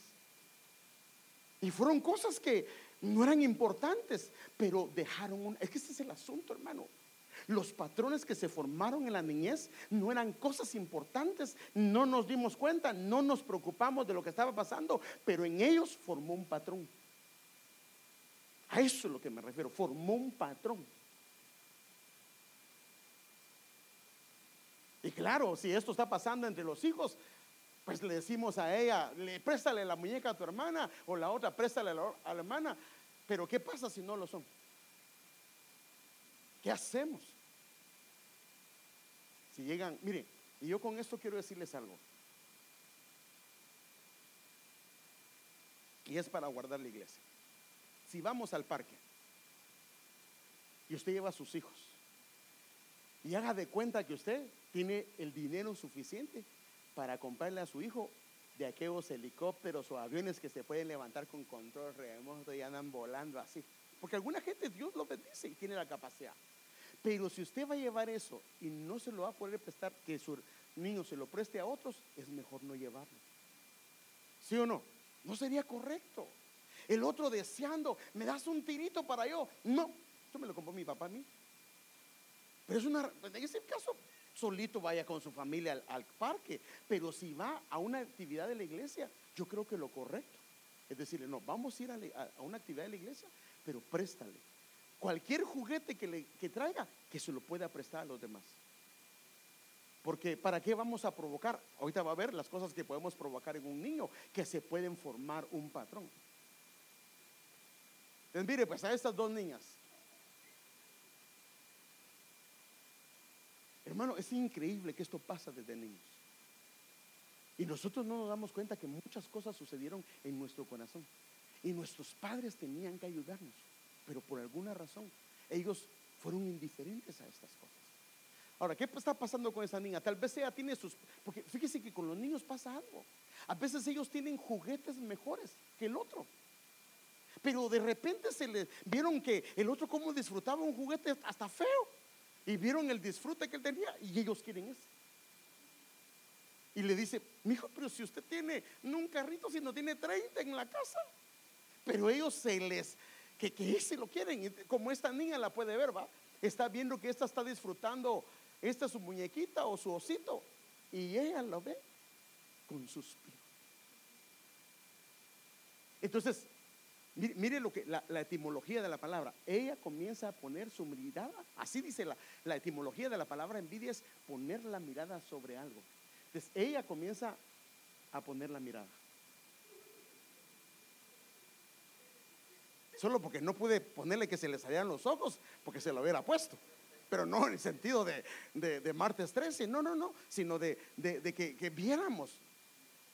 Y fueron cosas que no eran importantes, pero dejaron un... Es que ese es el asunto, hermano. Los patrones que se formaron en la niñez no eran cosas importantes, no nos dimos cuenta, no nos preocupamos de lo que estaba pasando, pero en ellos formó un patrón. A eso es lo que me refiero, formó un patrón. Y claro, si esto está pasando entre los hijos, pues le decimos a ella, le préstale la muñeca a tu hermana o la otra, préstale a la, a la hermana. Pero ¿qué pasa si no lo son? ¿Qué hacemos? Si llegan, mire, y yo con esto quiero decirles algo. Y es para guardar la iglesia. Si vamos al parque y usted lleva a sus hijos y haga de cuenta que usted tiene el dinero suficiente para comprarle a su hijo de aquellos helicópteros o aviones que se pueden levantar con control remoto y andan volando así. Porque alguna gente Dios lo bendice y tiene la capacidad. Pero si usted va a llevar eso y no se lo va a poder prestar, que su niño se lo preste a otros, es mejor no llevarlo. ¿Sí o no? No sería correcto. El otro deseando, me das un tirito para yo. No, esto me lo compró mi papá a mí. Pero es una, en ese caso, solito vaya con su familia al, parque. Pero si va a una actividad de la iglesia, yo creo que lo correcto es decirle, no, vamos a ir a, a una actividad de la iglesia, pero préstale cualquier juguete que, le, que traiga, que se lo pueda prestar a los demás. Porque ¿para qué vamos a provocar? Ahorita va a ver las cosas que podemos provocar en un niño, que se pueden formar un patrón. Entonces, mire, pues a estas dos niñas. Hermano, es increíble que esto pasa desde niños. Y nosotros no nos damos cuenta que muchas cosas sucedieron en nuestro corazón. Y nuestros padres tenían que ayudarnos pero por alguna razón ellos fueron indiferentes a estas cosas. Ahora, ¿qué está pasando con esa niña? Tal vez ella tiene sus... Porque fíjese que con los niños pasa algo. A veces ellos tienen juguetes mejores que el otro. Pero de repente se les vieron que el otro como disfrutaba un juguete hasta feo. Y vieron el disfrute que él tenía y ellos quieren eso. Y le dice, mijo, pero si usted tiene no un carrito, sino tiene 30 en la casa. Pero ellos se les, que, que ese lo quieren. Como esta niña la puede ver, va. Está viendo que esta está disfrutando, esta es su muñequita o su osito. Y ella lo ve con suspiro. Entonces, mire, lo que la, etimología de la palabra. Ella comienza a poner su mirada. Así dice la, la etimología de la palabra envidia es poner la mirada sobre algo. Entonces, ella comienza a poner la mirada. Solo porque no pude ponerle que se le salieran los ojos, porque se lo hubiera puesto. Pero no en el sentido de, martes 13, no, no, no, sino de, que, viéramos.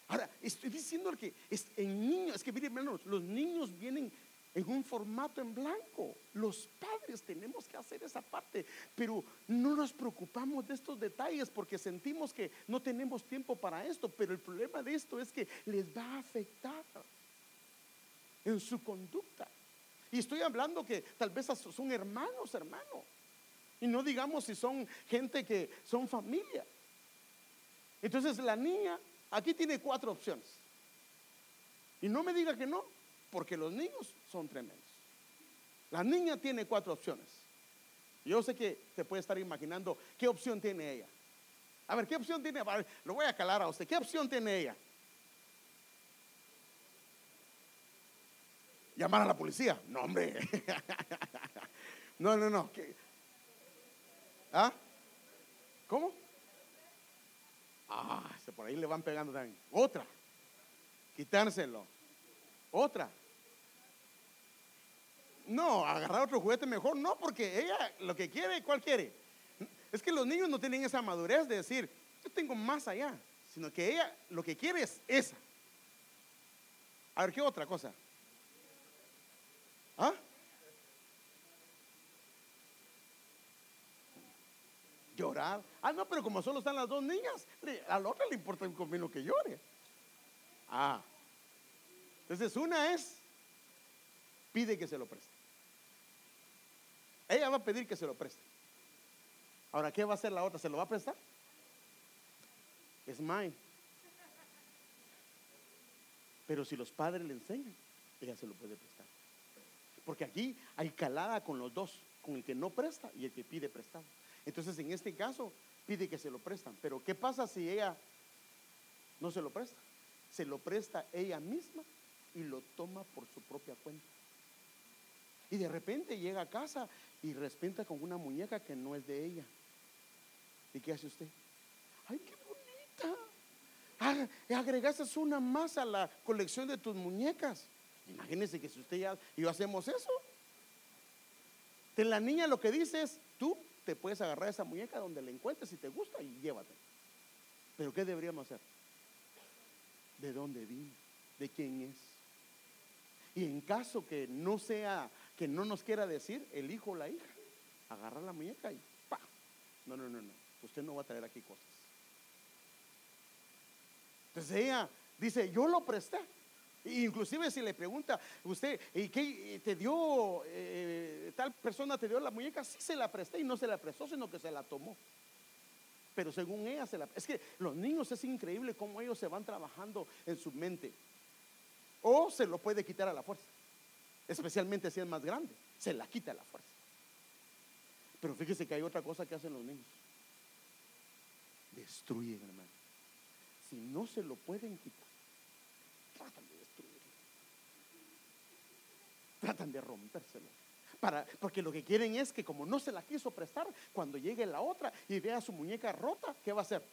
Ahora, estoy diciendo que es, en niños, es que miren, hermanos, los niños vienen en un formato en blanco. Los padres tenemos que hacer esa parte, pero no nos preocupamos de estos detalles porque sentimos que no tenemos tiempo para esto, pero el problema de esto es que les va a afectar en su conducta. Y estoy hablando que tal vez son hermanos, hermano. Y no digamos si son gente que son familia. Entonces la niña aquí tiene cuatro opciones. Y no me diga que no, porque los niños son tremendos. La niña tiene cuatro opciones. Yo sé que te puede estar imaginando qué opción tiene ella. A ver, ¿qué opción tiene? lo voy a calar a usted. ¿Qué opción tiene ella? Llamar a la policía. No, hombre. no, no, no. ¿Ah? ¿Cómo? Ah, por ahí le van pegando también. Otra. Quitárselo. Otra. No, agarrar otro juguete mejor. No, porque ella lo que quiere, ¿cuál quiere? Es que los niños no tienen esa madurez de decir, yo tengo más allá. Sino que ella lo que quiere es esa. A ver, ¿qué otra cosa? ¿Ah? Llorar. Ah, no, pero como solo están las dos niñas, a la otra le importa un comino que llore. Ah. Entonces, una es, pide que se lo preste. Ella va a pedir que se lo preste. Ahora, ¿qué va a hacer la otra? ¿Se lo va a prestar? Es mine. Pero si los padres le enseñan, ella se lo puede prestar. Porque aquí hay calada con los dos, con el que no presta y el que pide prestado. Entonces, en este caso, pide que se lo prestan. Pero ¿qué pasa si ella no se lo presta? Se lo presta ella misma y lo toma por su propia cuenta. Y de repente llega a casa y respeta con una muñeca que no es de ella. ¿Y qué hace usted? ¡Ay, qué bonita! Ah, agregaste una más a la colección de tus muñecas. Imagínese que si usted ya y yo hacemos eso. La niña lo que dice es, tú te puedes agarrar esa muñeca donde la encuentres si te gusta y llévate. Pero ¿qué deberíamos hacer? ¿De dónde vino? ¿De quién es? Y en caso que no sea, que no nos quiera decir el hijo o la hija, agarra la muñeca y pa. No, no, no, no. Usted no va a traer aquí cosas. Entonces ella dice, yo lo presté. Inclusive si le pregunta usted, ¿y qué te dio, eh, tal persona te dio la muñeca? Sí se la presté y no se la prestó, sino que se la tomó. Pero según ella se la... Es que los niños es increíble cómo ellos se van trabajando en su mente. O se lo puede quitar a la fuerza. Especialmente si es más grande. Se la quita a la fuerza. Pero fíjese que hay otra cosa que hacen los niños. Destruyen, hermano. Si no se lo pueden quitar, destruirlo. Tratan de rompérselo. Para, porque lo que quieren es que como no se la quiso prestar, cuando llegue la otra y vea su muñeca rota, ¿qué va a hacer?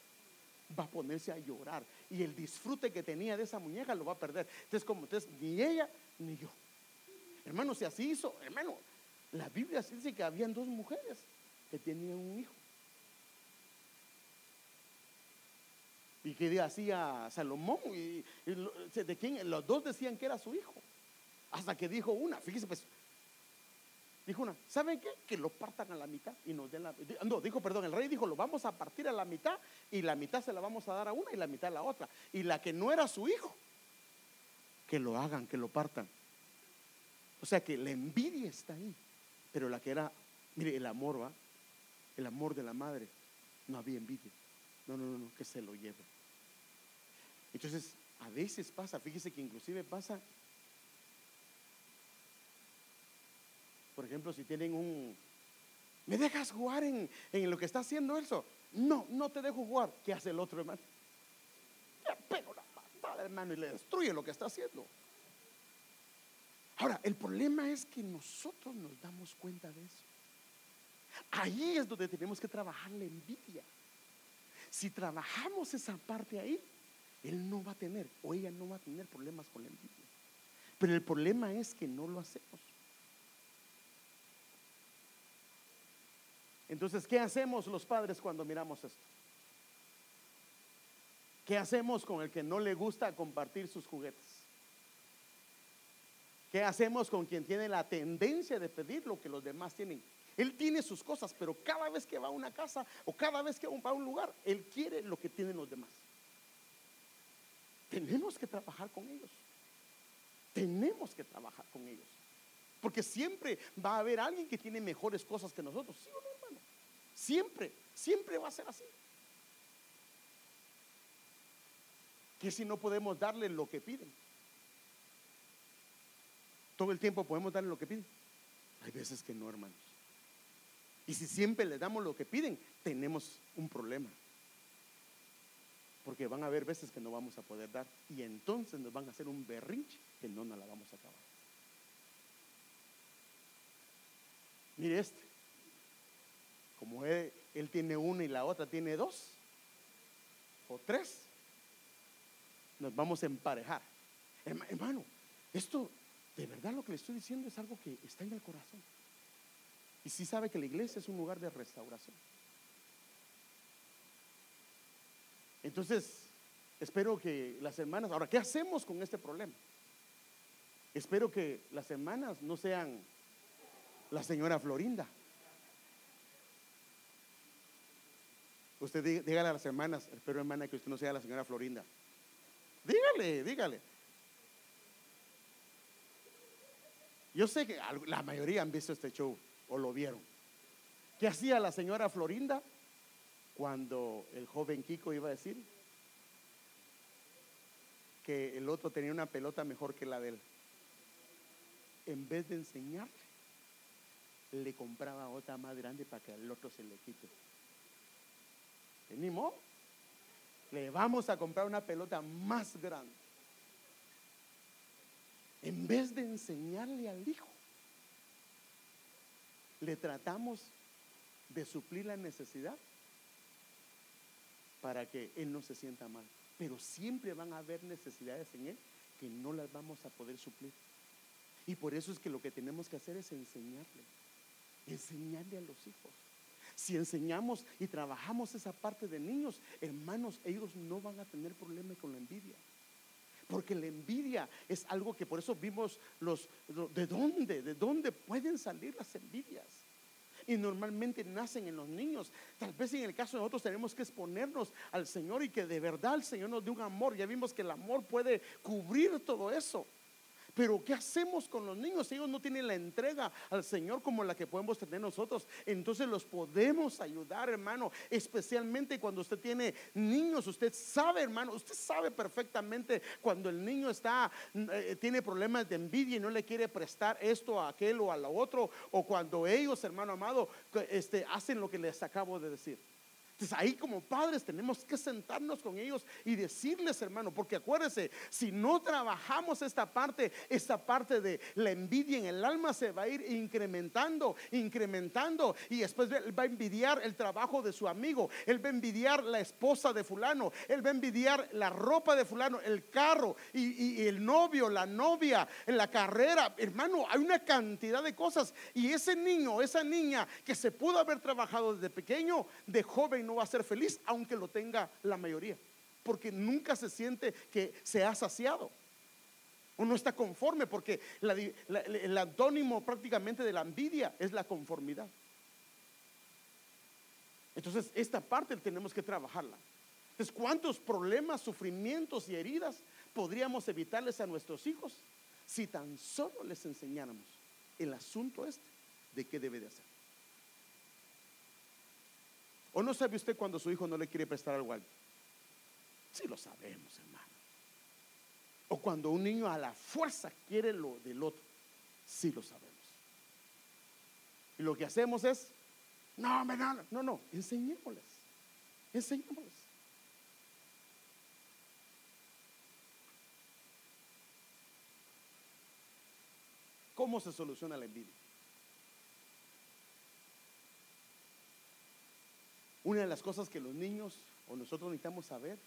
Va a ponerse a llorar. Y el disfrute que tenía de esa muñeca lo va a perder. Entonces, como entonces, ni ella ni yo. Hermano, si así hizo, hermano, la Biblia dice que habían dos mujeres que tenían un hijo. y que hacía Salomón y, de quién los dos decían que era su hijo hasta que dijo una fíjese pues dijo una ¿saben qué? que lo partan a la mitad y nos den la no dijo perdón el rey dijo lo vamos a partir a la mitad y la mitad se la vamos a dar a una y la mitad a la otra y la que no era su hijo que lo hagan que lo partan o sea que la envidia está ahí pero la que era mire el amor va el amor de la madre no había envidia no, no, no, que se lo lleve. Entonces, a veces pasa, fíjese que inclusive pasa, por ejemplo, si tienen un, ¿me dejas jugar en, lo que está haciendo eso? No, no te dejo jugar. ¿Qué hace el otro hermano? Le pego la patada, hermano, y le destruye lo que está haciendo. Ahora, el problema es que nosotros nos damos cuenta de eso. Ahí es donde tenemos que trabajar la envidia. Si trabajamos esa parte ahí, él no va a tener o ella no va a tener problemas con la envidia. Pero el problema es que no lo hacemos. Entonces, ¿qué hacemos los padres cuando miramos esto? ¿Qué hacemos con el que no le gusta compartir sus juguetes? ¿Qué hacemos con quien tiene la tendencia de pedir lo que los demás tienen? Él tiene sus cosas, pero cada vez que va a una casa o cada vez que va a un lugar, Él quiere lo que tienen los demás. Tenemos que trabajar con ellos. Tenemos que trabajar con ellos. Porque siempre va a haber alguien que tiene mejores cosas que nosotros. ¿Sí o no? Siempre, siempre va a ser así. Que si no podemos darle lo que piden. Todo el tiempo podemos darle lo que piden. Hay veces que no, hermanos. Y si siempre le damos lo que piden, tenemos un problema. Porque van a haber veces que no vamos a poder dar. Y entonces nos van a hacer un berrinche que no nos la vamos a acabar. Mire este. Como él, tiene una y la otra tiene dos o tres, nos vamos a emparejar. Hermano, esto de verdad lo que le estoy diciendo es algo que está en el corazón. Y si sabe que la iglesia es un lugar de restauración. Entonces, espero que las hermanas, ahora, ¿qué hacemos con este problema? Espero que las hermanas no sean la señora Florinda. Usted dígale a las hermanas, espero hermana que usted no sea la señora Florinda. Dígale, dígale. Yo sé que la mayoría han visto este show o lo vieron. ¿Qué hacía la señora Florinda cuando el joven Kiko iba a decir que el otro tenía una pelota mejor que la de él? En vez de enseñarle, le compraba otra más grande para que al otro se le quite. Venimos, le vamos a comprar una pelota más grande. En vez de enseñarle al hijo, le tratamos de suplir la necesidad para que él no se sienta mal. Pero siempre van a haber necesidades en él que no las vamos a poder suplir. Y por eso es que lo que tenemos que hacer es enseñarle, enseñarle a los hijos. Si enseñamos y trabajamos esa parte de niños, hermanos, ellos no van a tener problema con la envidia. Porque la envidia es algo que por eso vimos los, ¿de dónde? ¿De dónde pueden salir las envidias? Y normalmente nacen en los niños. Tal vez en el caso de nosotros tenemos que exponernos al Señor y que de verdad el Señor nos dé un amor. Ya vimos que el amor puede cubrir todo eso. Pero ¿qué hacemos con los niños? Ellos no tienen la entrega al Señor como la que podemos tener nosotros. Entonces los podemos ayudar, hermano. Especialmente cuando usted tiene niños. Usted sabe, hermano. Usted sabe perfectamente cuando el niño está, eh, tiene problemas de envidia y no le quiere prestar esto a aquel o a la otro. O cuando ellos, hermano amado, este, hacen lo que les acabo de decir. Entonces ahí como padres tenemos que sentarnos con ellos y decirles, hermano, porque acuérdese, si no trabajamos esta parte, esta parte de la envidia en el alma se va a ir incrementando, incrementando y después va a envidiar el trabajo de su amigo, él va a envidiar la esposa de fulano, él va a envidiar la ropa de fulano, el carro y, el novio, la novia, la carrera, hermano, hay una cantidad de cosas y ese niño, esa niña que se pudo haber trabajado desde pequeño, de joven, no va a ser feliz, aunque lo tenga la mayoría, porque nunca se siente que se ha saciado. O no está conforme, porque el antónimo prácticamente de la envidia es la conformidad. Entonces, esta parte tenemos que trabajarla. Entonces, ¿cuántos problemas, sufrimientos y heridas podríamos evitarles a nuestros hijos si tan solo les enseñáramos el asunto este de qué debe de hacer? ¿O no sabe usted cuando su hijo no le quiere prestar algo a Sí lo sabemos, hermano. O cuando un niño a la fuerza quiere lo del otro. Sí lo sabemos. Y lo que hacemos es, no, no, no, no, enseñémosles. Enseñémosles. ¿Cómo se soluciona la envidia? Una de las cosas que los niños o nosotros necesitamos saber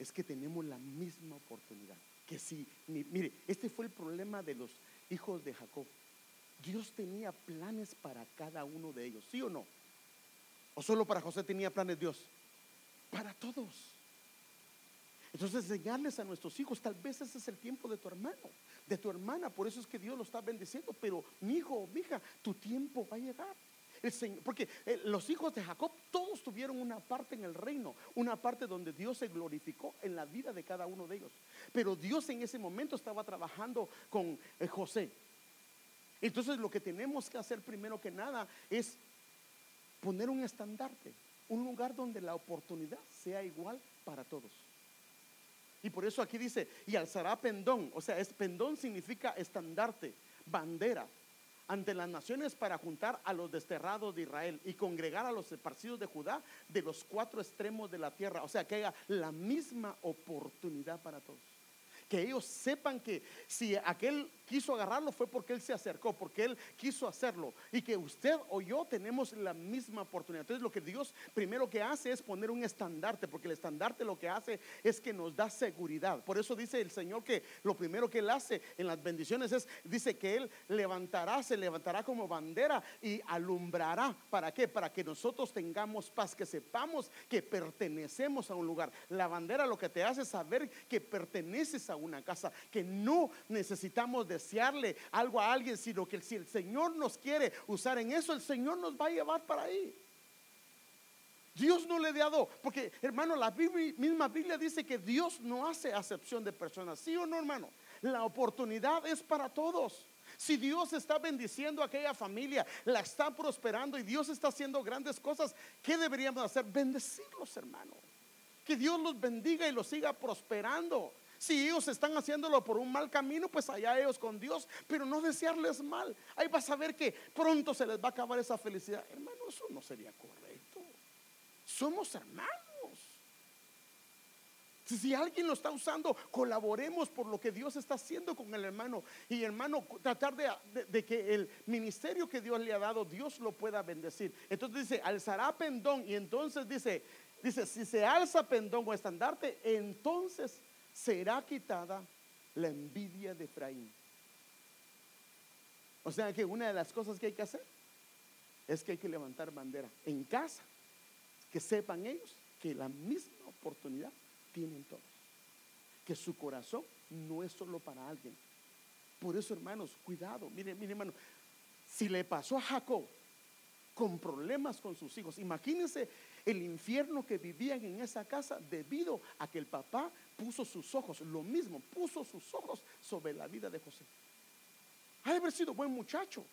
es que tenemos la misma oportunidad. Que si, mire, este fue el problema de los hijos de Jacob. Dios tenía planes para cada uno de ellos, ¿sí o no? ¿O solo para José tenía planes Dios? Para todos. Entonces enseñarles a nuestros hijos, tal vez ese es el tiempo de tu hermano, de tu hermana, por eso es que Dios lo está bendiciendo, pero mi hijo, mi hija, tu tiempo va a llegar porque eh, los hijos de Jacob todos tuvieron una parte en el reino, una parte donde Dios se glorificó en la vida de cada uno de ellos. Pero Dios en ese momento estaba trabajando con eh, José. Entonces lo que tenemos que hacer primero que nada es poner un estandarte, un lugar donde la oportunidad sea igual para todos. Y por eso aquí dice, y alzará pendón, o sea, es, pendón significa estandarte, bandera, ante las naciones para juntar a los desterrados de Israel y congregar a los esparcidos de Judá de los cuatro extremos de la tierra. O sea, que haya la misma oportunidad para todos que ellos sepan que si aquel quiso agarrarlo fue porque él se acercó, porque él quiso hacerlo. Y que usted o yo tenemos la misma oportunidad. Entonces lo que Dios primero que hace es poner un estandarte, porque el estandarte lo que hace es que nos da seguridad. Por eso dice el Señor que lo primero que él hace en las bendiciones es, dice que él levantará, se levantará como bandera y alumbrará. ¿Para qué? Para que nosotros tengamos paz, que sepamos que pertenecemos a un lugar. La bandera lo que te hace es saber que perteneces a una casa, que no necesitamos desearle algo a alguien, sino que si el Señor nos quiere usar en eso, el Señor nos va a llevar para ahí. Dios no le ha dado, porque hermano, la misma Biblia dice que Dios no hace acepción de personas, ¿sí o no, hermano? La oportunidad es para todos. Si Dios está bendiciendo a aquella familia, la está prosperando y Dios está haciendo grandes cosas, ¿qué deberíamos hacer? Bendecirlos, hermano. Que Dios los bendiga y los siga prosperando. Si ellos están haciéndolo por un mal camino, pues allá ellos con Dios, pero no desearles mal. Ahí vas a ver que pronto se les va a acabar esa felicidad. Hermano, eso no sería correcto. Somos hermanos. Si alguien lo está usando, colaboremos por lo que Dios está haciendo con el hermano. Y hermano, tratar de, de, que el ministerio que Dios le ha dado, Dios lo pueda bendecir. Entonces dice, alzará pendón. Y entonces dice, dice, si se alza pendón o estandarte, entonces será quitada la envidia de Efraín. O sea que una de las cosas que hay que hacer es que hay que levantar bandera en casa, que sepan ellos que la misma oportunidad tienen todos, que su corazón no es solo para alguien. Por eso, hermanos, cuidado, miren, miren, hermano, si le pasó a Jacob con problemas con sus hijos, imagínense el infierno que vivían en esa casa debido a que el papá puso sus ojos, lo mismo, puso sus ojos sobre la vida de José. Ha de haber sido buen muchacho,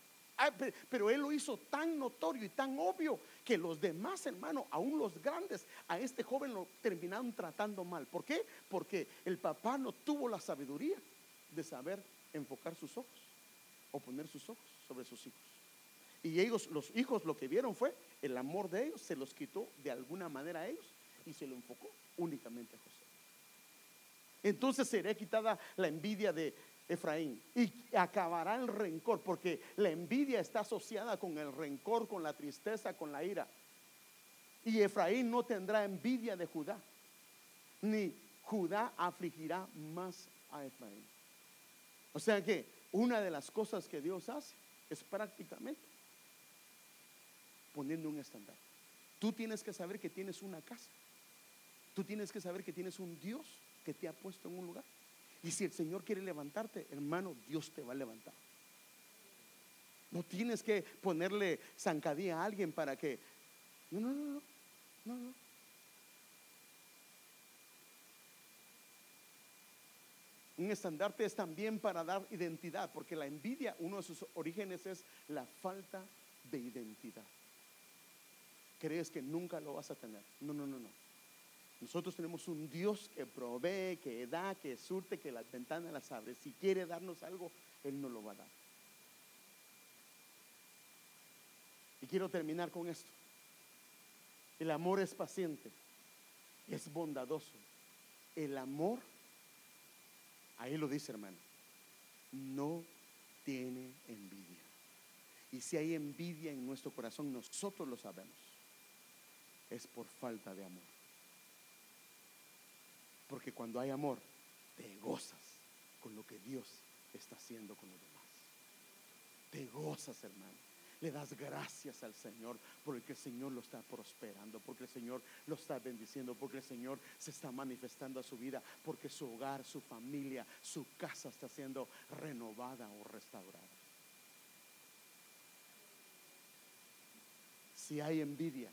pero él lo hizo tan notorio y tan obvio que los demás hermanos, aún los grandes, a este joven lo terminaron tratando mal. ¿Por qué? Porque el papá no tuvo la sabiduría de saber enfocar sus ojos o poner sus ojos sobre sus hijos. Y ellos, los hijos, lo que vieron fue el amor de ellos, se los quitó de alguna manera a ellos y se lo enfocó únicamente a José. Entonces será quitada la envidia de Efraín y acabará el rencor, porque la envidia está asociada con el rencor, con la tristeza, con la ira. Y Efraín no tendrá envidia de Judá, ni Judá afligirá más a Efraín. O sea que una de las cosas que Dios hace es prácticamente poniendo un estándar. Tú tienes que saber que tienes una casa. Tú tienes que saber que tienes un Dios que te ha puesto en un lugar. Y si el Señor quiere levantarte, hermano, Dios te va a levantar. No tienes que ponerle zancadilla a alguien para que... No, no, no, no. no, no. Un estandarte es también para dar identidad, porque la envidia, uno de sus orígenes es la falta de identidad crees que nunca lo vas a tener. No, no, no, no. Nosotros tenemos un Dios que provee, que da, que surte, que las ventanas las abre. Si quiere darnos algo, Él nos lo va a dar. Y quiero terminar con esto. El amor es paciente, es bondadoso. El amor, ahí lo dice hermano, no tiene envidia. Y si hay envidia en nuestro corazón, nosotros lo sabemos es por falta de amor. Porque cuando hay amor, te gozas con lo que Dios está haciendo con los demás. Te gozas, hermano. Le das gracias al Señor porque el Señor lo está prosperando, porque el Señor lo está bendiciendo, porque el Señor se está manifestando a su vida, porque su hogar, su familia, su casa está siendo renovada o restaurada. Si hay envidia,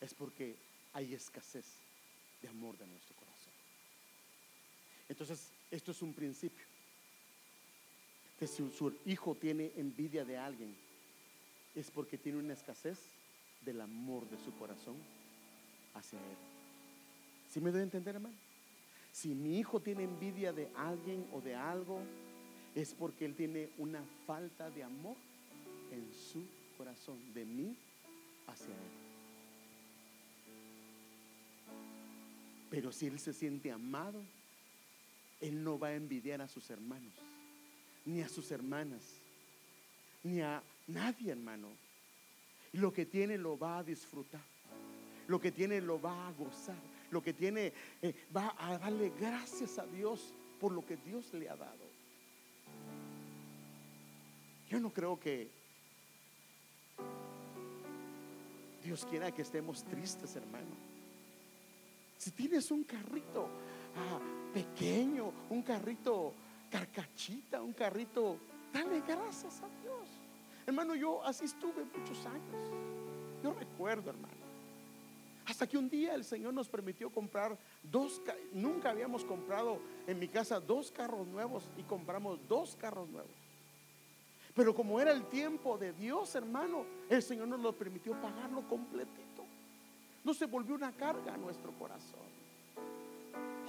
es porque hay escasez de amor de nuestro corazón. Entonces, esto es un principio. Que si su hijo tiene envidia de alguien, es porque tiene una escasez del amor de su corazón hacia Él. ¿Sí me doy a entender, hermano? Si mi hijo tiene envidia de alguien o de algo, es porque él tiene una falta de amor en su corazón, de mí hacia él. Pero si él se siente amado, él no va a envidiar a sus hermanos, ni a sus hermanas, ni a nadie, hermano. Lo que tiene lo va a disfrutar. Lo que tiene lo va a gozar. Lo que tiene eh, va a darle gracias a Dios por lo que Dios le ha dado. Yo no creo que Dios quiera que estemos tristes, hermano. Si tienes un carrito ah, pequeño, un carrito carcachita, un carrito, dale gracias a Dios. Hermano, yo así estuve muchos años. Yo recuerdo, hermano. Hasta que un día el Señor nos permitió comprar dos, nunca habíamos comprado en mi casa dos carros nuevos y compramos dos carros nuevos. Pero como era el tiempo de Dios, hermano, el Señor nos lo permitió pagarlo completito. No se volvió una carga a nuestro corazón.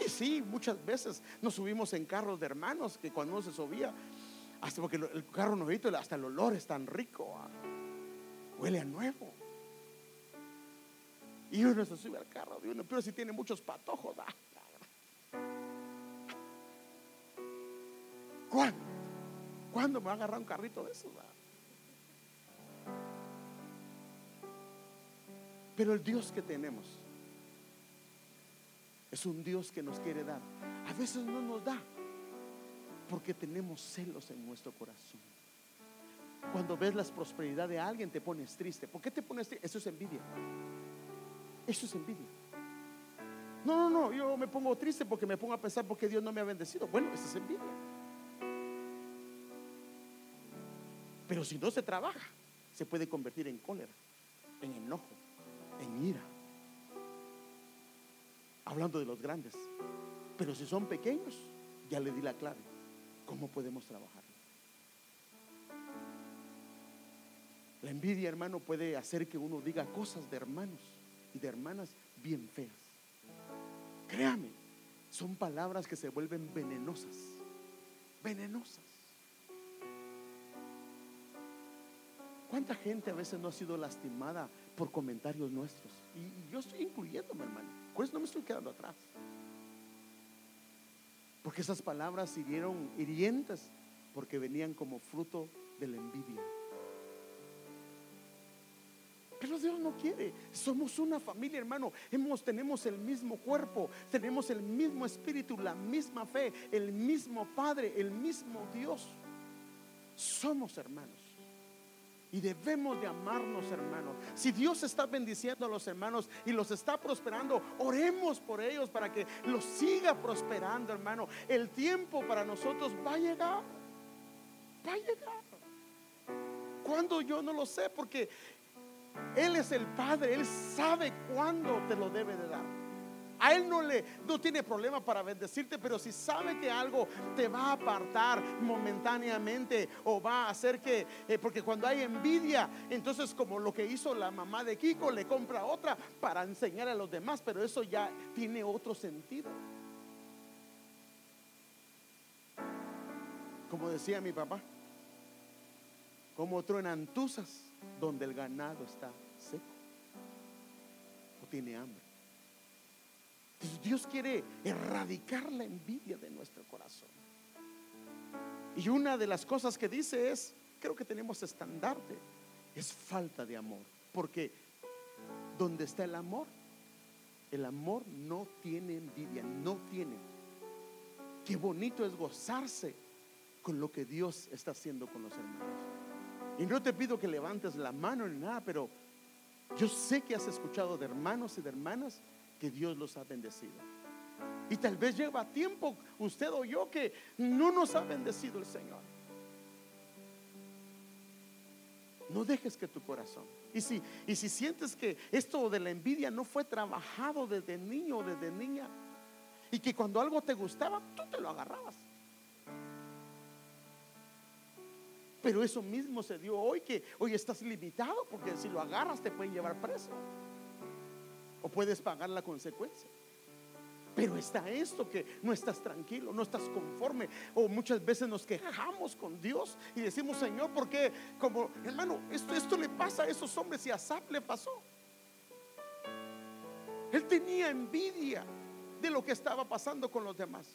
Y sí, muchas veces nos subimos en carros de hermanos que cuando uno se subía, hasta porque el carro nuevito, hasta el olor es tan rico, ah, huele a nuevo. Y uno se sube al carro de uno, pero si tiene muchos patojos. Ah, ¿Cuándo? ¿Cuándo me va a agarrar un carrito de esos? Pero el Dios que tenemos es un Dios que nos quiere dar. A veces no nos da porque tenemos celos en nuestro corazón. Cuando ves la prosperidad de alguien te pones triste. ¿Por qué te pones triste? Eso es envidia. Eso es envidia. No, no, no, yo me pongo triste porque me pongo a pensar porque Dios no me ha bendecido. Bueno, eso es envidia. Pero si no se trabaja, se puede convertir en cólera, en enojo, en ira. Hablando de los grandes. Pero si son pequeños, ya le di la clave. ¿Cómo podemos trabajar? La envidia, hermano, puede hacer que uno diga cosas de hermanos y de hermanas bien feas. Créame, son palabras que se vuelven venenosas. Venenosas. ¿Cuánta gente a veces no ha sido lastimada por comentarios nuestros? Y, yo estoy incluyéndome, hermano. Pues no me estoy quedando atrás. Porque esas palabras hirieron hirientes porque venían como fruto de la envidia. Pero Dios no quiere. Somos una familia, hermano. Hemos, tenemos el mismo cuerpo, tenemos el mismo espíritu, la misma fe, el mismo Padre, el mismo Dios. Somos hermanos. Y debemos de amarnos, hermanos. Si Dios está bendiciendo a los hermanos y los está prosperando, oremos por ellos para que los siga prosperando, hermano. El tiempo para nosotros va a llegar. Va a llegar. Cuando yo no lo sé, porque él es el Padre, Él sabe cuándo te lo debe de dar. A Él no le no tiene problema para bendecirte, pero si sabe que algo te va a apartar momentáneamente o va a hacer que, eh, porque cuando hay envidia, entonces como lo que hizo la mamá de Kiko, le compra otra para enseñar a los demás, pero eso ya tiene otro sentido. Como decía mi papá, como truenan tusas donde el ganado está seco o tiene hambre. Dios quiere erradicar la envidia de nuestro corazón. Y una de las cosas que dice es, creo que tenemos estandarte, es falta de amor. Porque donde está el amor, el amor no tiene envidia, no tiene. Qué bonito es gozarse con lo que Dios está haciendo con los hermanos. Y no te pido que levantes la mano ni nada, pero yo sé que has escuchado de hermanos y de hermanas que Dios los ha bendecido. Y tal vez lleva tiempo usted o yo que no nos ha bendecido el Señor. No dejes que tu corazón. Y si, y si sientes que esto de la envidia no fue trabajado desde niño o desde niña, y que cuando algo te gustaba, tú te lo agarrabas. Pero eso mismo se dio hoy, que hoy estás limitado porque si lo agarras te pueden llevar preso. O puedes pagar la consecuencia. Pero está esto que no estás tranquilo, no estás conforme. O muchas veces nos quejamos con Dios y decimos, Señor, porque como hermano, esto, esto le pasa a esos hombres y a Zap le pasó. Él tenía envidia de lo que estaba pasando con los demás.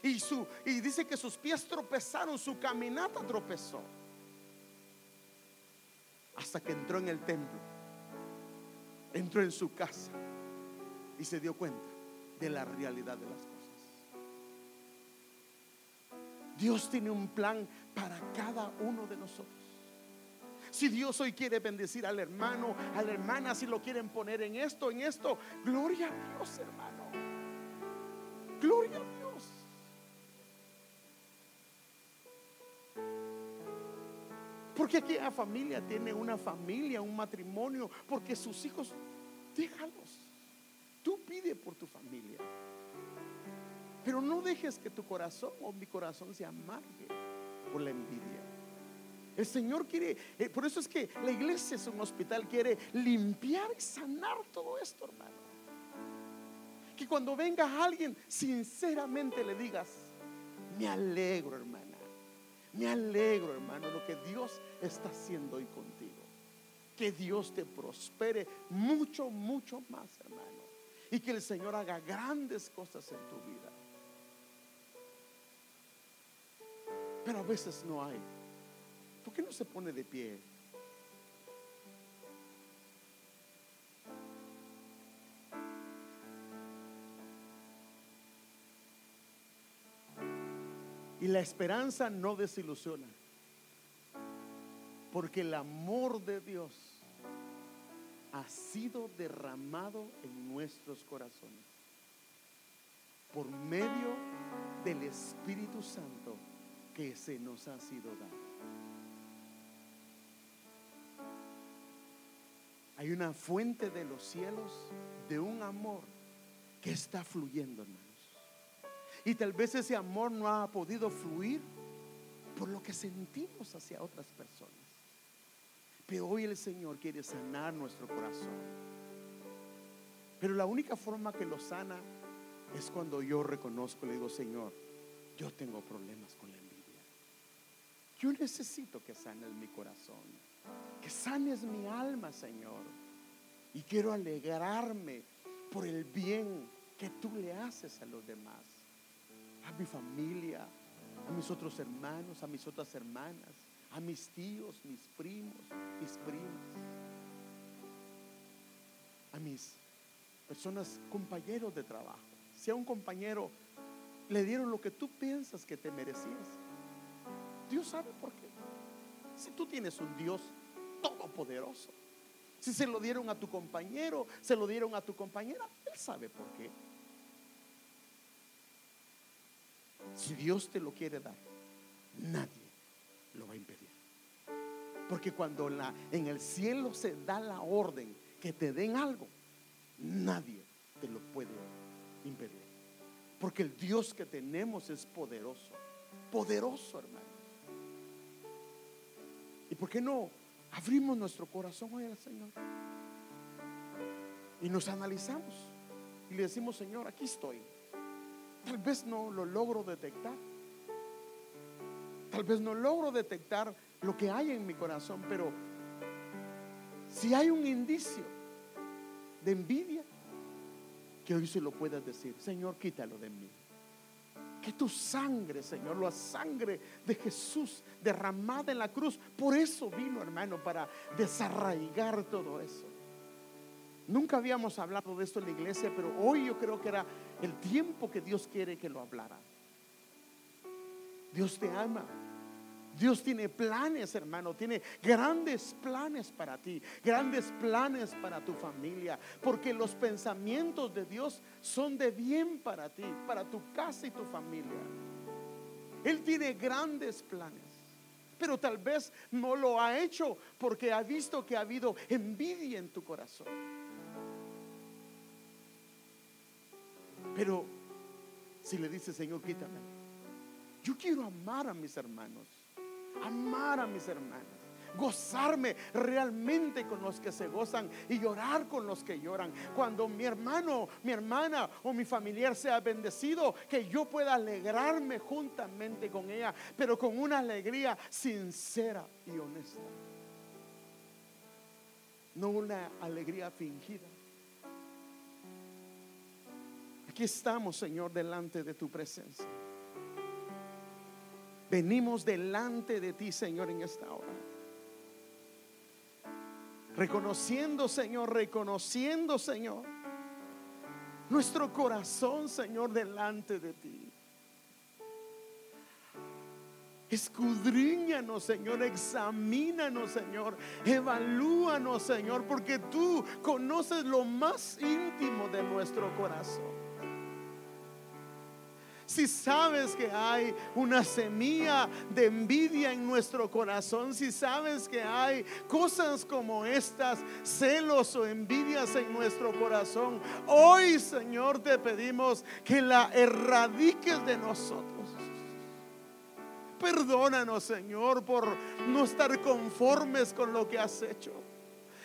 Y, su, y dice que sus pies tropezaron, su caminata tropezó. Hasta que entró en el templo, entró en su casa y se dio cuenta de la realidad de las cosas. Dios tiene un plan para cada uno de nosotros. Si Dios hoy quiere bendecir al hermano, a la hermana, si lo quieren poner en esto, en esto, gloria a Dios, hermano. Gloria a Dios. Porque aquella familia tiene una familia, un matrimonio, porque sus hijos, déjalos. Tú pide por tu familia. Pero no dejes que tu corazón o mi corazón se amargue por la envidia. El Señor quiere, eh, por eso es que la iglesia es un hospital, quiere limpiar y sanar todo esto, hermano. Que cuando venga alguien, sinceramente le digas, me alegro, hermana, me alegro, hermano, lo que Dios está haciendo hoy contigo. Que Dios te prospere mucho, mucho más, hermano y que el Señor haga grandes cosas en tu vida. Pero a veces no hay. ¿Por qué no se pone de pie? Y la esperanza no desilusiona. Porque el amor de Dios ha sido derramado en nuestros corazones por medio del Espíritu Santo que se nos ha sido dado. Hay una fuente de los cielos de un amor que está fluyendo, hermanos. Y tal vez ese amor no ha podido fluir por lo que sentimos hacia otras personas. Pero hoy el Señor quiere sanar nuestro corazón. Pero la única forma que lo sana es cuando yo reconozco, le digo, Señor, yo tengo problemas con la envidia. Yo necesito que sanes mi corazón, que sanes mi alma, Señor. Y quiero alegrarme por el bien que tú le haces a los demás, a mi familia, a mis otros hermanos, a mis otras hermanas a mis tíos, mis primos, mis primas, a mis personas, compañeros de trabajo. Si a un compañero le dieron lo que tú piensas que te merecías, Dios sabe por qué. Si tú tienes un Dios todopoderoso, si se lo dieron a tu compañero, se lo dieron a tu compañera, Él sabe por qué. Si Dios te lo quiere dar, nadie lo va a impedir. Porque cuando en el cielo se da la orden que te den algo, nadie te lo puede impedir. Porque el Dios que tenemos es poderoso. Poderoso, hermano. ¿Y por qué no abrimos nuestro corazón hoy al Señor? Y nos analizamos. Y le decimos, Señor, aquí estoy. Tal vez no lo logro detectar. Tal vez no logro detectar lo que hay en mi corazón, pero si hay un indicio de envidia, que hoy se lo puedas decir, Señor, quítalo de mí. Que tu sangre, Señor, la sangre de Jesús derramada en la cruz, por eso vino, hermano, para desarraigar todo eso. Nunca habíamos hablado de esto en la iglesia, pero hoy yo creo que era el tiempo que Dios quiere que lo hablara. Dios te ama. Dios tiene planes, hermano, tiene grandes planes para ti, grandes planes para tu familia, porque los pensamientos de Dios son de bien para ti, para tu casa y tu familia. Él tiene grandes planes, pero tal vez no lo ha hecho porque ha visto que ha habido envidia en tu corazón. Pero si le dice Señor, quítame, yo quiero amar a mis hermanos. amar a mis hermanos gozarme realmente con los que se gozan y llorar con los que lloran. Cuando mi hermano, mi hermana o mi familiar sea bendecido, que yo pueda alegrarme juntamente con ella, pero con una alegría sincera y honesta. No una alegría fingida. Aquí estamos, Señor, delante de tu presencia. Venimos delante de ti, Señor, en esta hora. Reconociendo, Señor, reconociendo, Señor, nuestro corazón, Señor, delante de ti. Escudriñanos, Señor, examínanos, Señor, evalúanos, Señor, porque tú conoces lo más íntimo de nuestro corazón si sabes que hay una semilla de envidia en nuestro corazón, si sabes que hay cosas como estas, celos o envidias en nuestro corazón, hoy Señor te pedimos que la erradiques de nosotros. Perdónanos, Señor, por no estar conformes con lo que has hecho.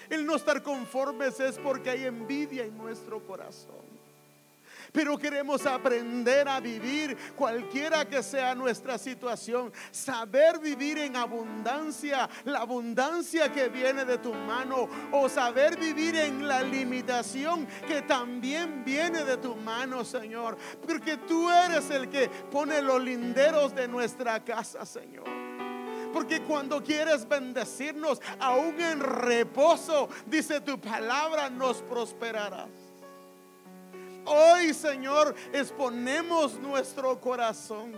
El no estar conformes es porque hay envidia en nuestro corazón pero queremos aprender a vivir cualquiera que sea nuestra situación, saber vivir en abundancia, la abundancia que viene de tu mano, o saber vivir en la limitación que también viene de tu mano, Señor, porque tú eres el que pone los linderos de nuestra casa, Señor. Porque cuando quieres bendecirnos, aún en reposo, dice tu palabra, nos prosperarás. Hoy, Señor, exponemos nuestro corazón.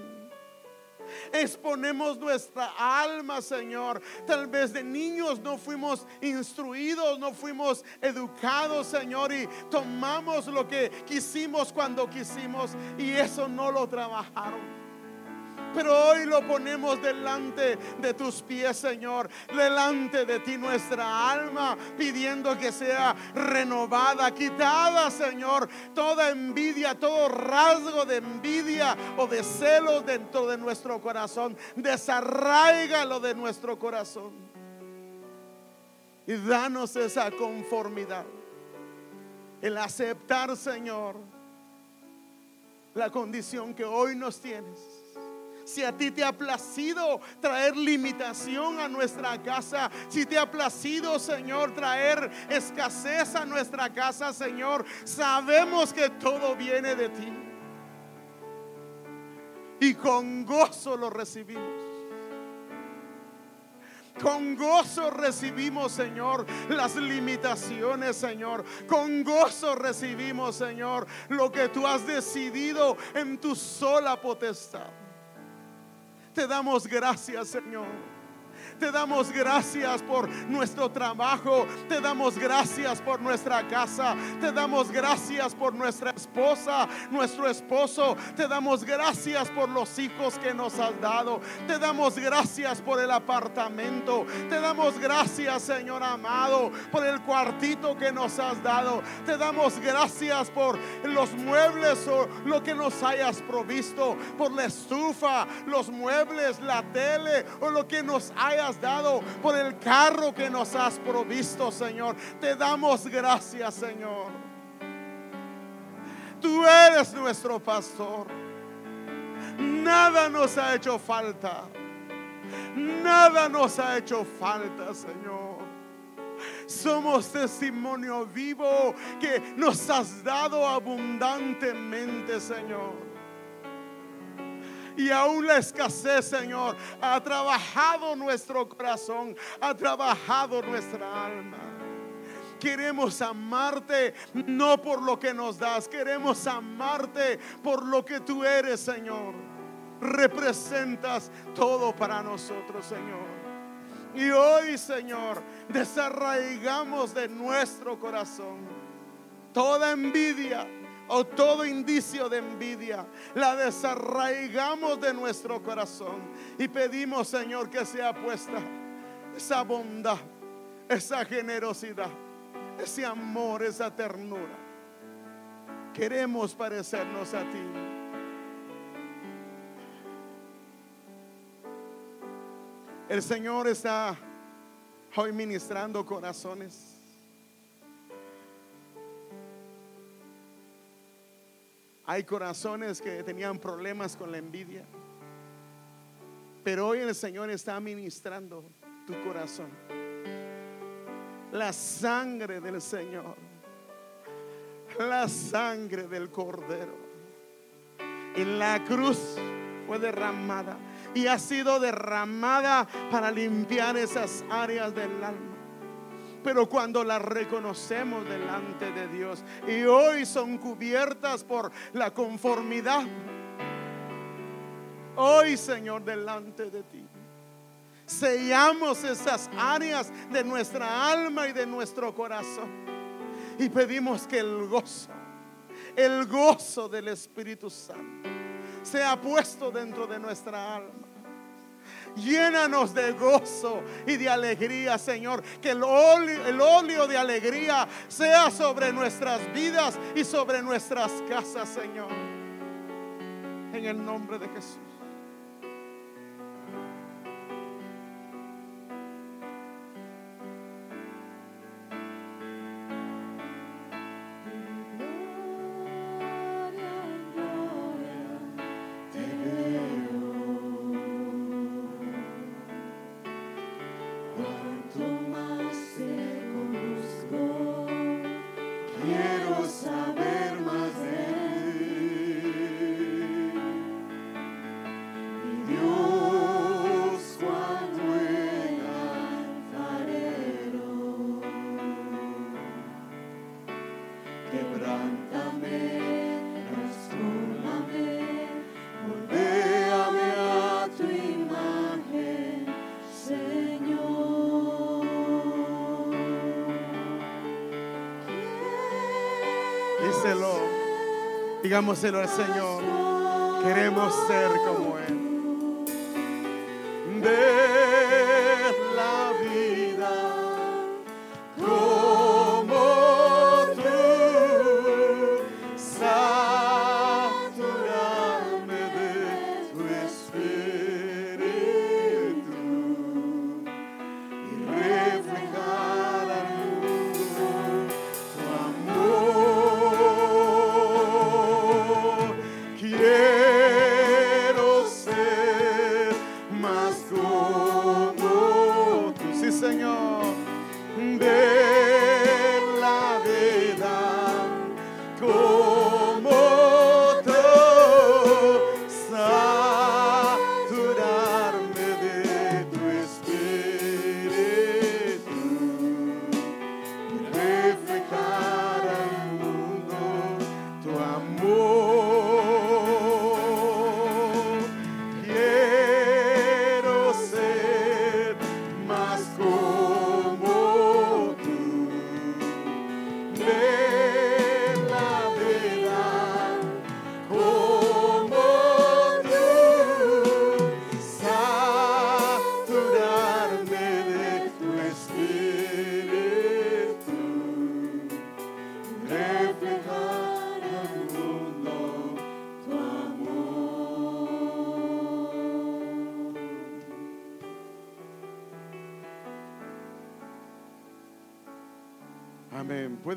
Exponemos nuestra alma, Señor. Tal vez de niños no fuimos instruidos, no fuimos educados, Señor, y tomamos lo que quisimos cuando quisimos y eso no lo trabajaron. Pero hoy lo ponemos delante de tus pies, Señor. Delante de ti nuestra alma, pidiendo que sea renovada, quitada, Señor. Toda envidia, todo rasgo de envidia o de celos dentro de nuestro corazón. Desarraigalo de nuestro corazón. Y danos esa conformidad. El aceptar, Señor, la condición que hoy nos tienes si a ti te ha placido traer limitación a nuestra casa, si te ha placido, Señor, traer escasez a nuestra casa, Señor, sabemos que todo viene de ti. Y con gozo lo recibimos. Con gozo recibimos, Señor, las limitaciones, Señor. Con gozo recibimos, Señor, lo que tú has decidido en tu sola potestad. Te damos gracias, Señor. Te damos gracias por nuestro trabajo. Te damos gracias por nuestra casa. Te damos gracias por nuestra esposa, nuestro esposo. Te damos gracias por los hijos que nos has dado. Te damos gracias por el apartamento. Te damos gracias, Señor amado, por el cuartito que nos has dado. Te damos gracias por los muebles o lo que nos hayas provisto, por la estufa, los muebles, la tele o lo que nos hayas dado, por el carro que nos has provisto, Señor. Te damos gracias, Señor. Tú eres nuestro pastor. Nada nos ha hecho falta. Nada nos ha hecho falta, Señor. Somos testimonio vivo que nos has dado abundantemente, Señor y aún la escasez, Señor, ha trabajado nuestro corazón, ha trabajado nuestra alma. Queremos amarte no por lo que nos das, queremos amarte por lo que tú eres, Señor. Representas todo para nosotros, Señor. Y hoy, Señor, desarraigamos de nuestro corazón toda envidia, o todo indicio de envidia, la desarraigamos de nuestro corazón y pedimos, Señor, que sea puesta esa bondad, esa generosidad, ese amor, esa ternura. Queremos parecernos a ti. El Señor está hoy ministrando corazones. Hay corazones que tenían problemas con la envidia. Pero hoy el Señor está ministrando tu corazón. La sangre del Señor. La sangre del Cordero. En la cruz fue derramada. Y ha sido derramada para limpiar esas áreas del alma pero cuando las reconocemos delante de Dios y hoy son cubiertas por la conformidad, hoy Señor delante de ti, sellamos esas áreas de nuestra alma y de nuestro corazón y pedimos que el gozo, el gozo del Espíritu Santo sea puesto dentro de nuestra alma Llénanos de gozo y de alegría, Señor. Que el óleo, el de alegría sea sobre nuestras vidas y sobre nuestras casas, Señor. En el nombre de Jesús. Digámoselo al Señor. Queremos ser como Él.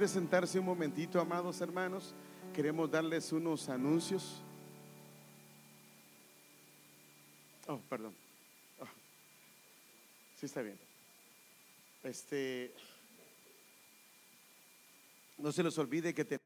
Puede sentarse un momentito, amados hermanos. Queremos darles unos anuncios. Oh, perdón. Oh. Sí está bien. Este, no se les olvide que tenemos